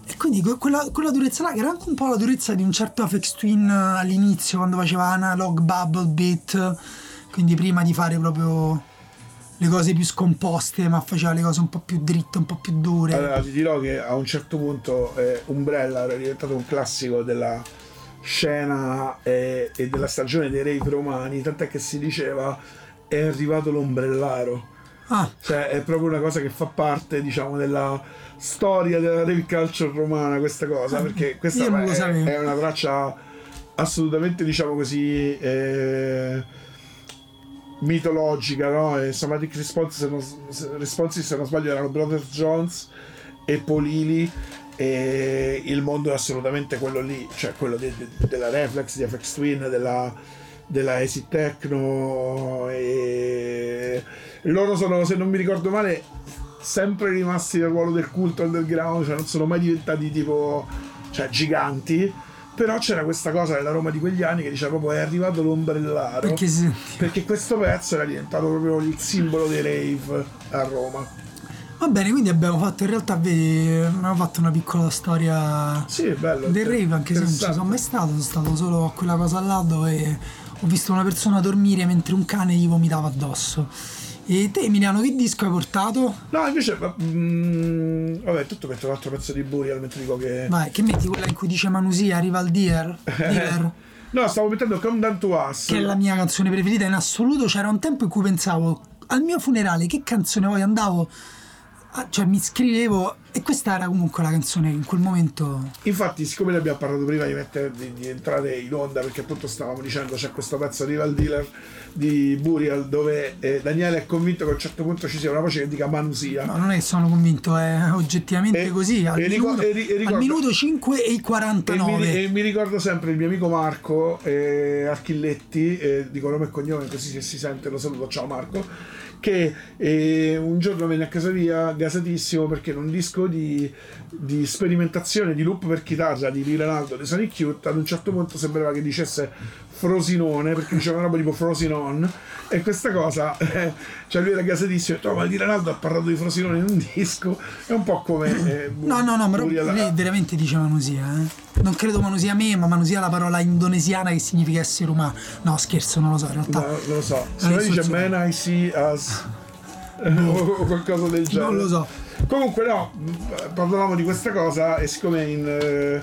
E quindi que- quella, quella durezza là che era anche un po' la durezza di un certo Afex Twin all'inizio quando faceva analog bubble beat quindi prima di fare proprio le cose più scomposte ma faceva le cose un po' più dritte un po' più dure. Allora ti dirò che a un certo punto eh, Umbrella era diventato un classico della scena eh, e della stagione dei rave romani, tant'è che si diceva è arrivato l'ombrellaro. ah. Cioè è proprio una cosa che fa parte, diciamo, della storia della rave culture romana questa cosa, perché questa è, è una traccia assolutamente, diciamo così, eh, mitologica, no? E Somatic Response, se non, se- Responses, se non sbaglio, erano Brothers Jones e Polili. E il mondo è assolutamente quello lì, cioè quello de- de- della Reflex, di FX Twin, della, della Acid Techno. E loro sono, se non mi ricordo male, sempre rimasti nel ruolo del culto underground, cioè non sono mai diventati tipo cioè, giganti. Però c'era questa cosa nella Roma di quegli anni che diceva proprio è arrivato l'ombrellaro. perché si Perché questo pezzo era diventato proprio il simbolo dei rave a Roma. Va bene, quindi abbiamo fatto in realtà, vedi, abbiamo fatto una piccola storia Sì, bello. del rave, anche se non ci sono mai stato, sono stato solo a quella cosa là dove ho visto una persona dormire mentre un cane gli vomitava addosso. E te Emiliano che disco hai portato? No, invece, ma, mm, vabbè, tutto metto un altro pezzo di Burial mentre dico che... Vai, che metti quella in cui dice Manusia, arriva il dealer, dealer No, stavo mettendo Come Down to Us. che è la mia canzone preferita in assoluto. C'era un tempo in cui pensavo al mio funerale che canzone poi andavo, a- cioè mi scrivevo e questa era comunque la canzone in quel momento... Infatti, siccome ne abbiamo parlato prima di, mettere, di, di entrare in onda, perché appunto stavamo dicendo c'è questo pezzo Rival Dealer di Burial dove eh, Daniele è convinto che a un certo punto ci sia una voce che dica Manusia. No, non è che sono convinto, è oggettivamente E- così. Al, e minuto, e e ricordo- al minuto 5 e i E 49. mi, e mi ricordo sempre il mio amico Marco eh, Archilletti, eh, dico nome e cognome così se si sente lo saluto, ciao Marco, che eh, un giorno venne a casa mia gasatissimo perché in un disco di, di sperimentazione di loop per chitarra di Lee Ranaldo di Sonic Youth ad un certo punto sembrava che dicesse Frosinone perché diceva una roba tipo Frosinone e questa cosa eh, cioè lui era gasatissimo e detto "Oh, ma Lee Ranaldo ha parlato di Frosinone in un disco è un po' come eh, No, no, no, Burial- lei veramente dice Manusia. Eh? Non credo Manusia a me, ma Manusia è la parola indonesiana che significa essere umano. No, scherzo, non lo so, in realtà. No, non lo so. Se me dice Man I see as o qualcosa del genere. Non lo so. Comunque no, parlavamo di questa cosa e siccome in eh,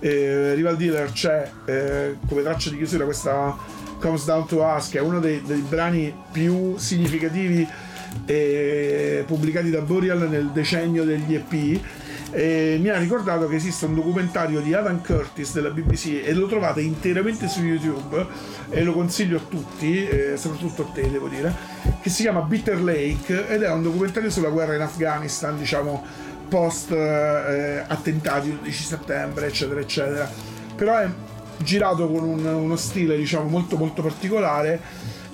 eh, Rival Dealer c'è eh, come traccia di chiusura questa Comes Down to Us che è uno dei, dei brani più significativi pubblicati da Burial nel decennio degli EP e mi ha ricordato che esiste un documentario di Adam Curtis della BBC e lo trovate interamente su YouTube e lo consiglio a tutti, eh, soprattutto a te devo dire, che si chiama Bitter Lake ed è un documentario sulla guerra in Afghanistan, diciamo post eh, attentati del 11 settembre, eccetera, eccetera. Però è girato con un- uno stile diciamo molto molto particolare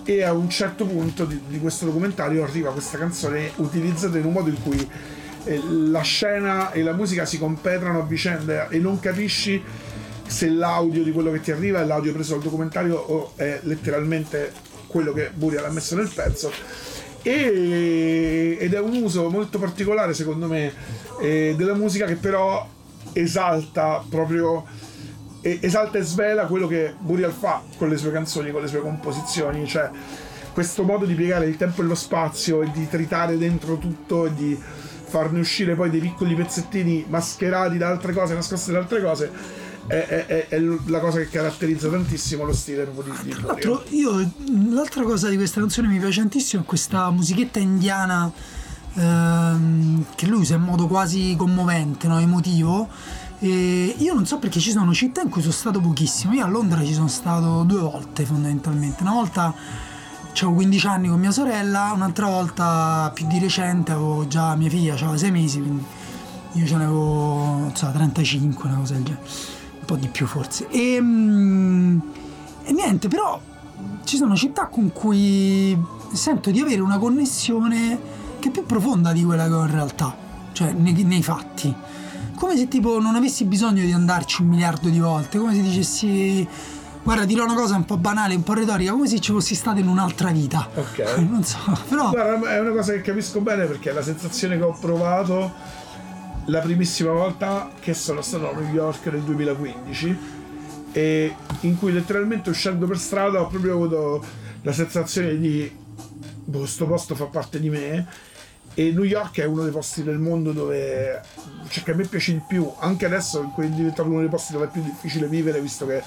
e a un certo punto di, di questo documentario arriva questa canzone utilizzata in un modo in cui la scena e la musica si compenetrano a vicenda e non capisci se l'audio di quello che ti arriva è l'audio preso dal documentario o è letteralmente quello che Burial ha messo nel pezzo. E- ed è un uso molto particolare secondo me eh, della musica che però esalta proprio esalta e svela quello che Burial fa con le sue canzoni, con le sue composizioni, cioè questo modo di piegare il tempo e lo spazio e di tritare dentro tutto e di farne uscire poi dei piccoli pezzettini mascherati da altre cose, nascosti da altre cose, è, è- è- è la cosa che caratterizza tantissimo lo stile proprio di, di Tra l'altro, io l'altra cosa di questa canzone mi piace tantissimo è questa musichetta indiana ehm, che lui usa in modo quasi commovente, no? emotivo. E io non so perché ci sono città in cui sono stato pochissimo. Io a Londra ci sono stato due volte fondamentalmente. Una volta avevo 15 anni con mia sorella, un'altra volta più di recente avevo già mia figlia, aveva 6 mesi, quindi io ce n'avevo so, 35, una cosa del genere, un po' di più forse. E, mm, e niente, però ci sono città con cui sento di avere una connessione che è più profonda di quella che ho in realtà, cioè nei, nei fatti. Come se tipo non avessi bisogno di andarci un miliardo di volte, come se dicessi guarda dirò una cosa un po' banale, un po' retorica, come se ci fossi stato in un'altra vita. Ok. Non so, però Guarda, è una cosa che capisco bene perché è la sensazione che ho provato la primissima volta che sono stato a New York nel 2015 e in cui letteralmente uscendo per strada ho proprio avuto la sensazione di boh, sto posto fa parte di me e New York è uno dei posti del mondo dove cioè, che a me piace di più anche adesso in cui è diventato uno dei posti dove è più difficile vivere visto che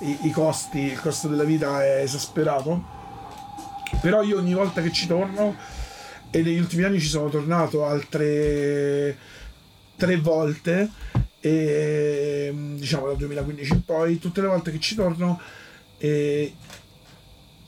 i, i costi il costo della vita è esasperato. Però io ogni volta che ci torno e negli ultimi anni ci sono tornato altre tre volte e diciamo dal 2015 in poi tutte le volte che ci torno eh,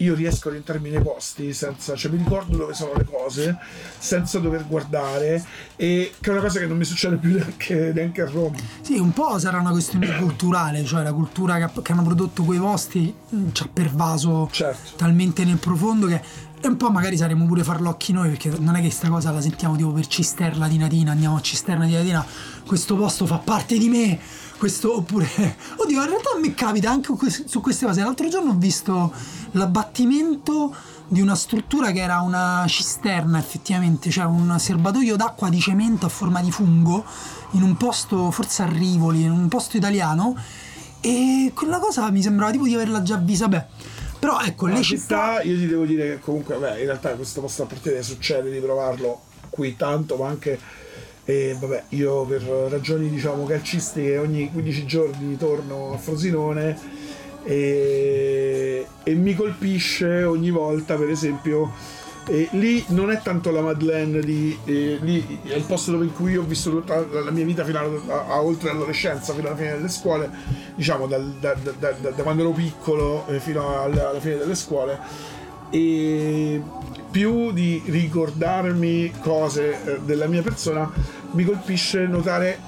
io riesco a rientrarmi nei posti senza, cioè mi ricordo dove sono le cose senza dover guardare e che è una cosa che non mi succede più neanche, neanche a Roma Sì, un po' sarà una questione culturale, cioè la cultura che, che hanno prodotto quei posti mh, ci ha pervaso Certo. talmente nel profondo che e un po' magari saremo pure farlocchi noi perché non è che sta cosa la sentiamo tipo per cisterna di Natina, andiamo a cisterna di Natina, questo posto fa parte di me, questo oppure... Oddio, in realtà a me capita anche su queste cose. L'altro giorno ho visto l'abbattimento di una struttura che era una cisterna effettivamente, cioè un serbatoio d'acqua di cemento a forma di fungo in un posto, forse a Rivoli, in un posto italiano e quella cosa mi sembrava tipo di averla già vista, beh. Però ecco, le città... città, io ti devo dire che comunque, beh, in realtà questo posto a partire succede di trovarlo qui tanto, ma anche, eh, vabbè, io per ragioni diciamo calcistiche ogni 15 giorni torno a Frosinone e, e mi colpisce ogni volta, per esempio, eh, lì non è tanto la Madeleine di eh, lì è il posto dove in cui ho vissuto tutta la, mia vita fino a, a- a oltre l'adolescenza fino alla fine delle scuole diciamo dal- da, da- da- da- da quando ero piccolo eh, fino alla, alla fine delle scuole. E più di ricordarmi cose eh, della mia persona mi colpisce notare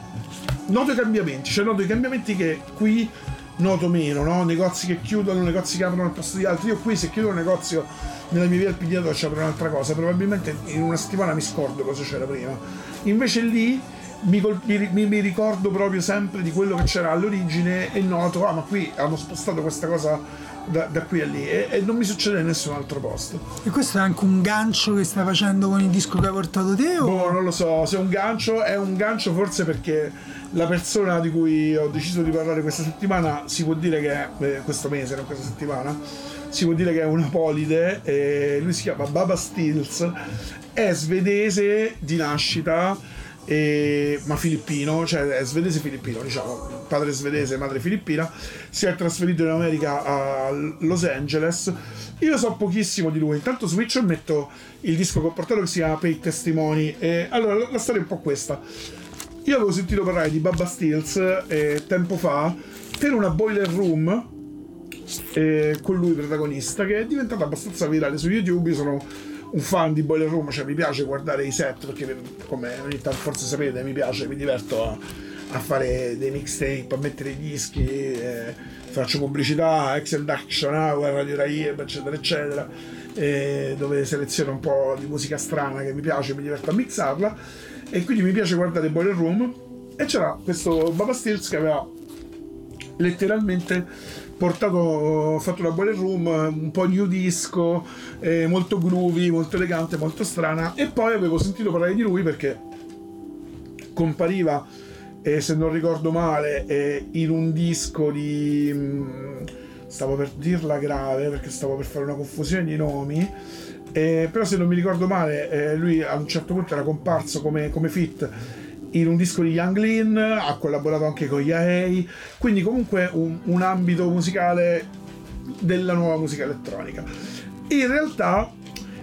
noto i cambiamenti cioè noto i cambiamenti che qui noto meno no? negozi che chiudono negozi che aprono al posto di altri. Io qui se chiudo un negozio nella mia via al Pignato ci apro un'altra cosa. Probabilmente in una settimana mi scordo cosa c'era prima. Invece lì mi, col- mi- mi- mi ricordo proprio sempre di quello che c'era all'origine e noto ah ma qui hanno spostato questa cosa da, da qui a lì e, e non mi succede in nessun altro posto E questo è anche un gancio che stai facendo con il disco che hai portato te? O... Boh, non lo so, se è un gancio, è un gancio forse perché la persona di cui ho deciso di parlare questa settimana si può dire che è, eh, questo mese, non questa settimana, si può dire che è una polide, e lui si chiama Baba Stills, è svedese di nascita, e- ma filippino, cioè è svedese filippino, diciamo, padre svedese, madre filippina, si è trasferito in America a Los Angeles. Io so pochissimo di lui, intanto su Witcher metto il disco che ho portato che si chiama Pay Testimoni. E allora la- la storia è un po' questa. Io avevo sentito parlare di Baba Stills eh, tempo fa per una boiler room eh, con lui protagonista che è diventata abbastanza virale su YouTube. Sono un fan di Boiler Room, cioè mi piace guardare i set perché come ogni tanto forse sapete mi piace, mi diverto a, a fare dei mixtape, a mettere i dischi, eh, faccio pubblicità, Excel Action Hour, Radio Raib, eccetera, eccetera, eh, dove seleziono un po' di musica strana che mi piace, mi diverto a mixarla. E quindi mi piace guardare Boiler Room. E c'era questo Baba Stills che aveva letteralmente portato fatto una boiler room un po' new disco eh, molto groovy molto elegante molto strana. E poi avevo sentito parlare di lui perché compariva eh, se non ricordo male eh, in un disco di mm, stavo per dirla grave perché stavo per fare una confusione di nomi. Eh, però se non mi ricordo male eh, lui a un certo punto era comparso come, come fit in un disco di Young Lean, ha collaborato anche con Yahei, quindi comunque un, un ambito musicale della nuova musica elettronica. In realtà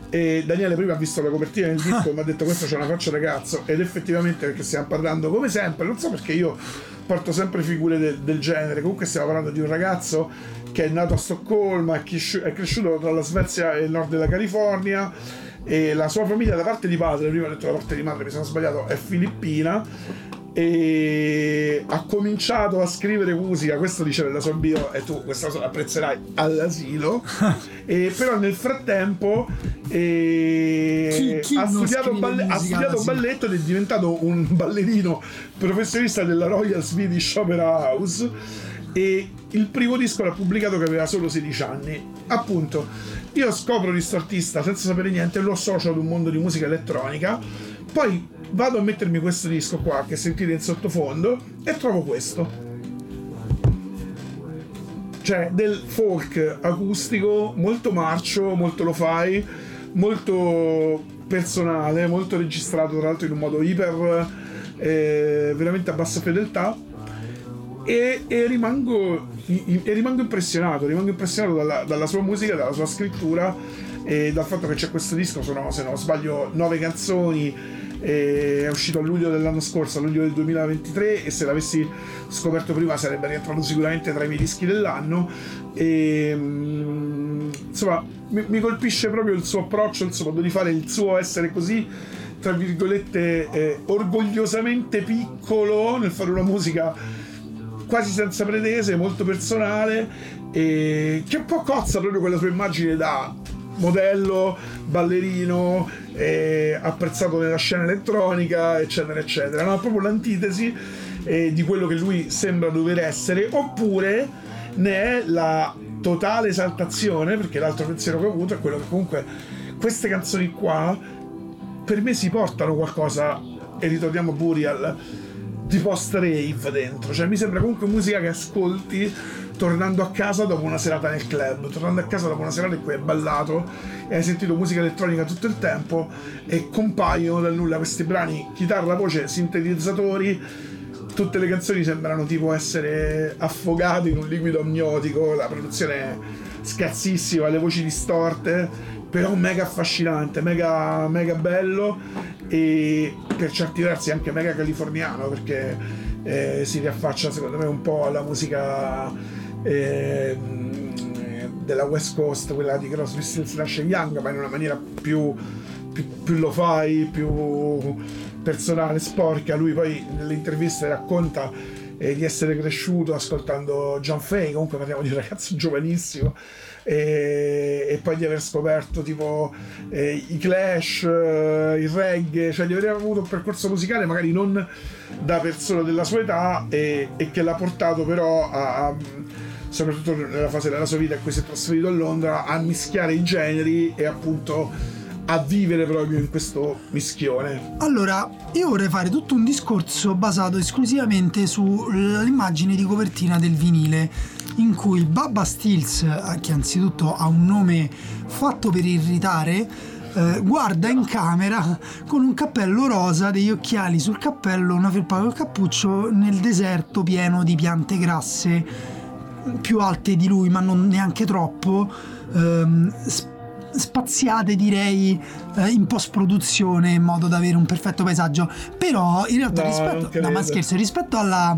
eh, Daniele prima ha visto la copertina del disco e mi ha detto questa c'è una faccia da cazzo. Ed effettivamente perché stiamo parlando come sempre, non so perché io porto sempre figure de- del genere, comunque stiamo parlando di un ragazzo che è nato a Stoccolma, è cresciuto tra la Svezia e il nord della California e la sua famiglia da parte di padre, prima ho detto la parte di madre, mi sono sbagliato, è filippina. E ha cominciato a scrivere musica, questo dice nella sua bio e tu questa cosa la apprezzerai all'asilo, e però nel frattempo Chi- chi ha, studiato balle- ha studiato balletto ed è diventato un ballerino professionista della Royal Swedish Opera House. E il primo disco l'ha pubblicato che aveva solo 16 anni. Appunto, io scopro questo artista senza sapere niente, lo associo ad un mondo di musica elettronica, poi vado a mettermi questo disco qua che sentite in sottofondo e trovo questo. Cioè del folk acustico molto marcio, molto lo fai, molto personale, molto registrato tra l'altro in un modo iper eh, veramente a bassa fedeltà e, e rimango, e rimango impressionato, rimango impressionato dalla, dalla sua musica, dalla sua scrittura e dal fatto che c'è questo disco, sono se non sbaglio nove canzoni, è uscito a luglio dell'anno scorso, a luglio del 2023 e se l'avessi scoperto prima sarebbe rientrato sicuramente tra i miei dischi dell'anno. E mm, insomma mi, mi colpisce proprio il suo approccio, il suo modo di fare, il suo essere così tra virgolette eh, orgogliosamente piccolo nel fare una musica quasi senza pretese, molto personale, e che un po' cozza proprio quella sua immagine da modello, ballerino, eh, apprezzato nella scena elettronica, eccetera, eccetera. No, proprio l'antitesi eh, di quello che lui sembra dover essere, oppure ne è la totale esaltazione, perché l'altro pensiero che ho avuto è quello che comunque queste canzoni qua per me si portano qualcosa, e ritorniamo a Burial, di post-rave dentro. Cioè mi sembra comunque musica che ascolti tornando a casa dopo una serata nel club, tornando a casa dopo una serata in cui hai ballato e hai sentito musica elettronica tutto il tempo e compaiono dal nulla questi brani, chitarra, voce, sintetizzatori, tutte le canzoni sembrano tipo essere affogate in un liquido amniotico, la produzione è scarsissima, le voci distorte, però mega affascinante, mega, mega bello e per certi versi anche mega californiano perché eh, si riaffaccia secondo me un po' alla musica ehm, della West Coast, quella di Crosby, Stills, Nash Young, ma in una maniera più, più, più lo fai, più personale, sporca. Lui poi nelle interviste racconta eh, di essere cresciuto ascoltando John Fay, comunque parliamo di un ragazzo giovanissimo, e, e poi di aver scoperto tipo eh, i Clash, eh, il reggae, cioè di aver avuto un percorso musicale magari non da persona della sua età e, e che l'ha portato però a, a- soprattutto nella fase della sua vita in cui si è trasferito a Londra a mischiare i generi e appunto a vivere proprio in questo mischione. Allora, io vorrei fare tutto un discorso basato esclusivamente sull'immagine di copertina del vinile, in cui Baba Stills, eh, che anzitutto ha un nome fatto per irritare, eh, guarda in camera con un cappello rosa, degli occhiali sul cappello, una felpa col cappuccio nel deserto pieno di piante grasse più alte di lui, ma non neanche troppo, ehm, spaziate direi eh, in post produzione in modo da avere un perfetto paesaggio. Però in realtà No, rispetto, no, ma scherzo, rispetto alla,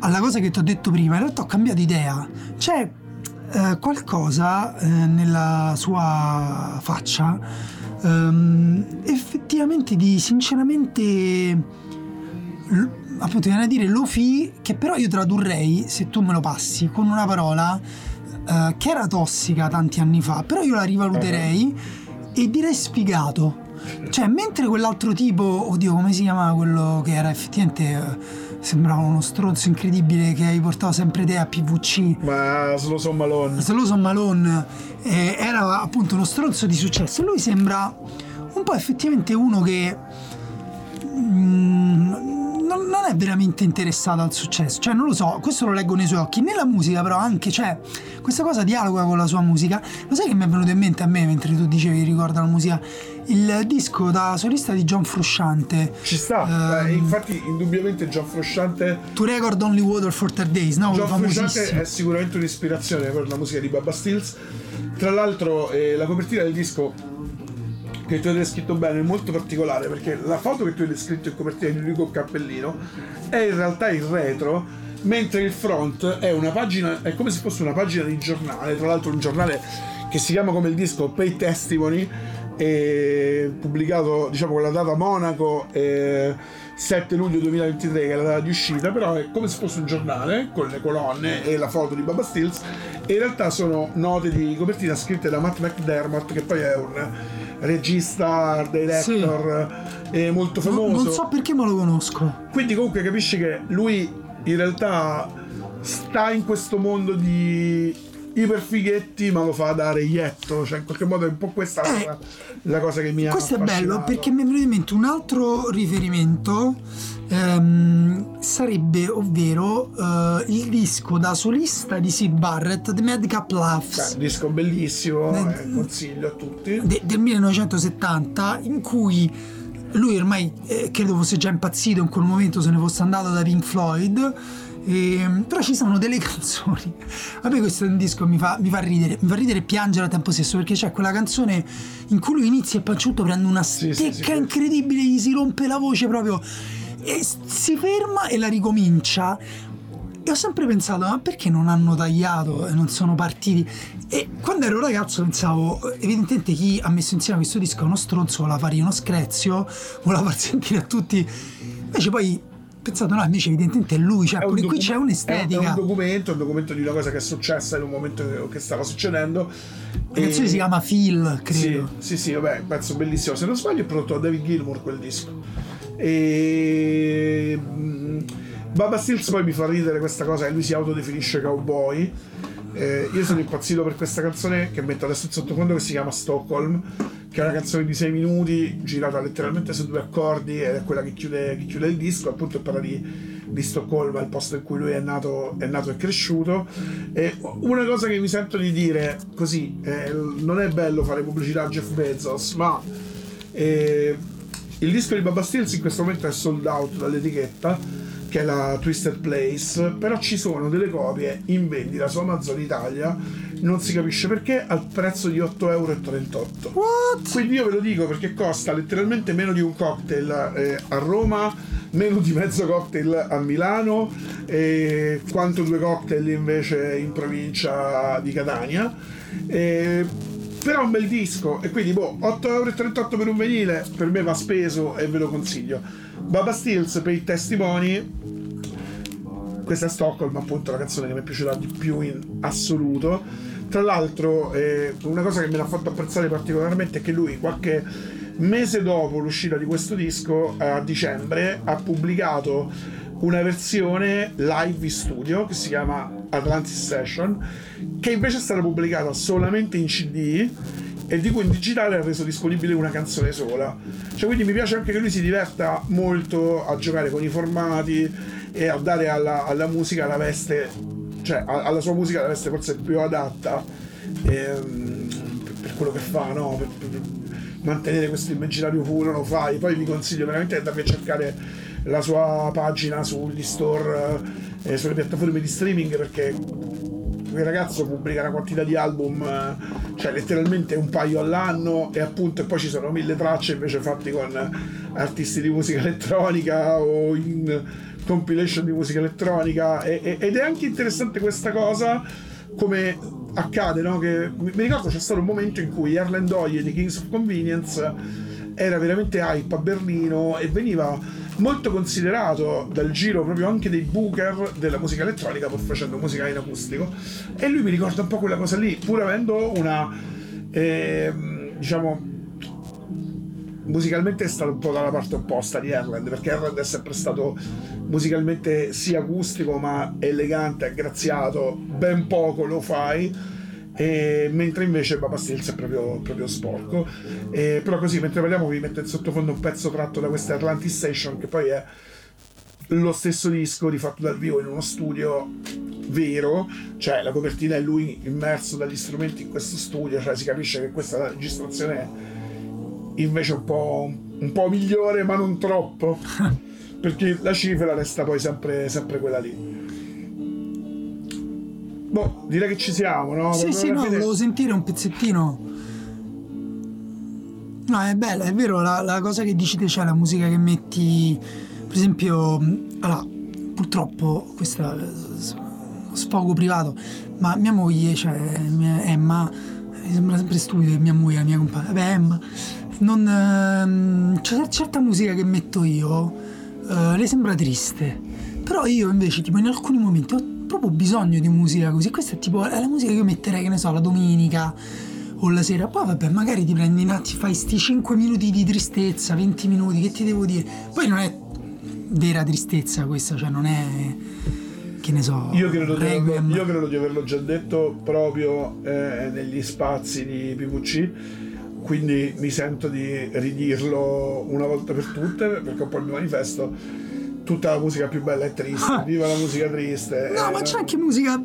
alla cosa che ti ho detto prima, in realtà ho cambiato idea. C'è eh, qualcosa eh, nella sua faccia ehm, effettivamente di sinceramente l- appunto viene a dire Lofi, che però io tradurrei, se tu me lo passi, con una parola eh, che era tossica tanti anni fa, però io la rivaluterei e direi sfigato. Cioè, mentre quell'altro tipo, oddio, come si chiama quello che era effettivamente. eh, sembrava uno stronzo incredibile che hai portato sempre te a PVC. Ma Slow So Malone. Slow Malone eh, era appunto uno stronzo di successo. Lui sembra un po' effettivamente uno che mm, non, è veramente interessato al successo. Cioè, non lo so, questo lo leggo nei suoi occhi. Nella musica, però, anche cioè, questa cosa dialoga con la sua musica. Lo sai che mi è venuto in mente a me mentre tu dicevi ricorda la musica? Il disco da solista di John Frusciante. Ci sta, Ehm, eh, infatti indubbiamente John Frusciante To Record Only Water for 3 Days, no? John Frusciante è sicuramente un'ispirazione per la musica di Baba Stills. Tra l'altro eh, la copertina del disco che tu hai descritto bene è molto particolare perché la foto che tu hai descritto in copertina di Enrico Cappellino è in realtà il retro, mentre il front è una pagina, è come se fosse una pagina di giornale, tra l'altro un giornale che si chiama come il disco Pay Testimony, pubblicato diciamo con la data Monaco eh, 7 luglio 2023 che è la data di uscita però è come se fosse un giornale con le colonne e la foto di Baba Stills e in realtà sono note di copertina scritte da Matt McDermott che poi è un regista, director eh, molto Non- famoso Non so perché ma lo conosco. quindi comunque capisci che lui in realtà sta in questo mondo di iperfighetti ma lo fa da reietto cioè in qualche modo è un po' questa la, Eh, la cosa che mi ha Questo è bello perché mi è venuto in mente un altro riferimento. Ehm, sarebbe ovvero eh, il disco da solista di Sid Barrett, The Madcap Laughs. un disco bellissimo Eh, eh, consiglio a tutti de- del 1970 in cui lui ormai eh, credo fosse già impazzito in quel momento se ne fosse andato da Pink Floyd ehm, però ci sono delle canzoni a me questo è un disco che mi fa, mi fa ridere mi fa ridere e piangere al tempo stesso perché c'è quella canzone in cui lui inizia e Panciutto prende una Sì, stecca sì, sì. incredibile gli si rompe la voce proprio e si ferma e la ricomincia e ho sempre pensato, ma perché non hanno tagliato e non sono partiti? E quando ero ragazzo pensavo, evidentemente chi ha messo insieme questo disco è uno stronzo, voleva fargli uno screzio, voleva far sentire a tutti. Invece poi ho pensato, no, invece evidentemente è lui, cioè È pure qui docu- c'è è, è un'estetica. un documento, un documento di una cosa che è successa in un momento che, stava succedendo La canzone si chiama Phil, credo. Sì, sì, sì, vabbè, un pezzo bellissimo. Se non sbaglio è prodotto da David Gilmour quel disco. E mm, Baba Stills poi mi fa ridere questa cosa che lui si autodefinisce cowboy. Eh, io sono impazzito per questa canzone che metto adesso in sottofondo che si chiama Stockholm, che è una canzone di 6 minuti, girata letteralmente su due accordi ed è quella che chiude, che chiude il disco, appunto parla di, di Stoccolma, il posto in cui lui è nato, è nato e cresciuto. E una cosa che mi sento di dire così, eh, non è bello fare pubblicità a Jeff Bezos, ma eh, il disco di Baba Stills in questo momento è sold out dall'etichetta che è la Twisted Place, però ci sono delle copie in vendita su Amazon Italia, non si capisce perché, al prezzo di 8,38 euro. What? Quindi io ve lo dico perché costa letteralmente meno di un cocktail eh, a Roma, meno di mezzo cocktail a Milano, e quanto due cocktail invece in provincia di Catania. Eh, però è un bel disco e quindi boh, 8,38 euro per un venile per me va speso e ve lo consiglio. Baba Stills per i testimoni questa è Stockholm, appunto, la canzone che mi è piaciuta di più in assoluto. Tra l'altro, eh, una cosa che me l'ha fatto apprezzare particolarmente è che lui, qualche mese dopo l'uscita di questo disco, a dicembre, ha pubblicato una versione live in studio che si chiama Atlantis Session, che invece è stata pubblicata solamente in CD e di cui in digitale ha reso disponibile una canzone sola. Cioè, quindi mi piace anche che lui si diverta molto a giocare con i formati e a dare alla, alla musica la veste, cioè alla sua musica la veste forse più adatta ehm, per, per quello che fa, no? Per, per- per mantenere questo immaginario puro lo fai. Poi vi consiglio veramente di andare a cercare la sua pagina sugli store, eh, sulle piattaforme di streaming perché quel ragazzo pubblica una quantità di album, eh, cioè letteralmente un paio all'anno e appunto e poi ci sono mille tracce invece fatti con artisti di musica elettronica o in compilation di musica elettronica e- e- ed è anche interessante questa cosa come accade, no? Che mi ricordo c'è stato un momento in cui Erland Doyle di Kings of Convenience era veramente hype a Berlino e veniva molto considerato dal giro proprio anche dei booker della musica elettronica pur facendo musica in acustico. E lui mi ricorda un po' quella cosa lì pur avendo una ehm, diciamo musicalmente è stato un po' dalla parte opposta di Erland perché Erland è sempre stato musicalmente sia acustico ma elegante, aggraziato ben poco lo fai e mentre invece Baba Stills è proprio, proprio sporco. E però così mentre parliamo vi metto in sottofondo un pezzo tratto da questa Atlantis Station che poi è lo stesso disco rifatto dal vivo in uno studio vero, cioè la copertina è lui immerso dagli strumenti in questo studio, cioè si capisce che questa registrazione è invece un po', un po' migliore ma non troppo, perché la cifra resta poi sempre, sempre quella lì. Boh, direi che ci siamo, no? Sì, sì, no, fine- volevo sentire un pezzettino. No, è bella, è vero, la, la cosa che dici te, c'è la musica che metti, per esempio, allora, purtroppo, questa è sfogo privato, ma mia moglie, cioè Emma, mi sembra sempre stupido che mia moglie, la mia compagna, vabbè Emma, non, ehm, c'è certa musica che metto io, eh, le sembra triste, però io invece, tipo, in alcuni momenti ho proprio bisogno di musica così. Questa è tipo è la musica che io metterei, che ne so, la domenica o la sera. Poi vabbè, magari ti prendi un attimo, fai sti 5 minuti di tristezza, 20 minuti, che ti devo dire? Poi non è vera tristezza questa, cioè non è che ne so. Io credo, di averlo, io credo di averlo già detto proprio eh, negli spazi di PVC, quindi mi sento di ridirlo una volta per tutte perché poi il mio manifesto. Tutta la musica più bella è triste, viva la musica triste. No, eh, ma c'è anche musica,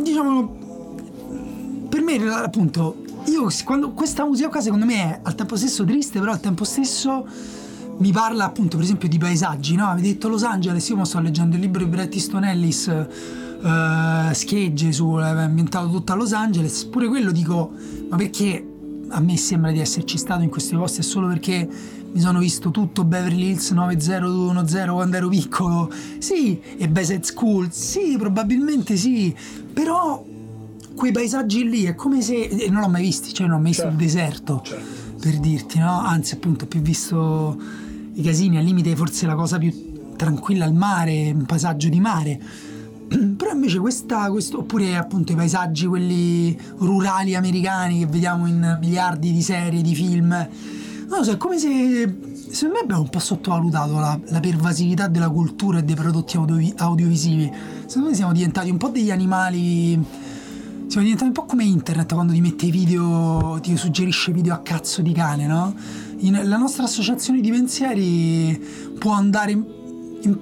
diciamo, per me appunto, io quando questa musica qua secondo me è al tempo stesso triste, però al tempo stesso mi parla appunto per esempio di paesaggi, no? Avete detto Los Angeles, io mo sto leggendo il libro di Bret Easton Ellis, eh, schegge su, è ambientato tutta a Los Angeles, pure quello dico, ma perché a me sembra di esserci stato in questi posti è solo perché mi sono visto tutto Beverly Hills 9010 quando ero piccolo, sì, e Bayside School, sì, probabilmente sì, però quei paesaggi lì è come se, e non l'ho mai visti, cioè non ho mai visto Certo. il deserto, Certo. per dirti, no? Anzi appunto ho più visto i casini, al limite forse la cosa più tranquilla al mare, un paesaggio di mare. Però invece questa, questo, oppure appunto i paesaggi, quelli rurali americani che vediamo in miliardi di serie, di film, non lo so, è come se secondo me abbiamo un po' sottovalutato la, la pervasività della cultura e dei prodotti audio- audiovisivi. Secondo me siamo diventati un po' degli animali. Siamo diventati un po' come internet quando ti mette video, ti suggerisce video a cazzo di cane, no? In- la nostra associazione di pensieri può andare in- in-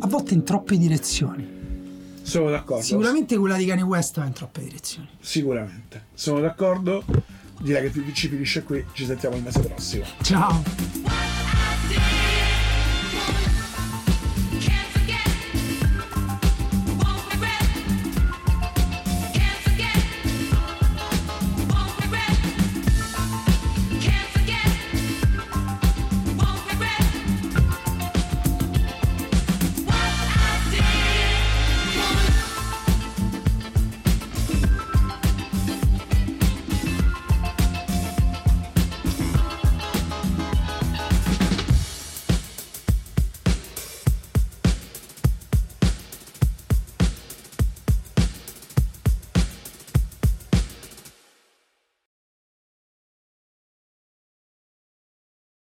a volte in troppe direzioni. Sono d'accordo. Sicuramente quella di Kanye West va in troppe direzioni. Sicuramente. Sono d'accordo. Direi che PVC finisce qui. Ci sentiamo il mese prossimo. Ciao!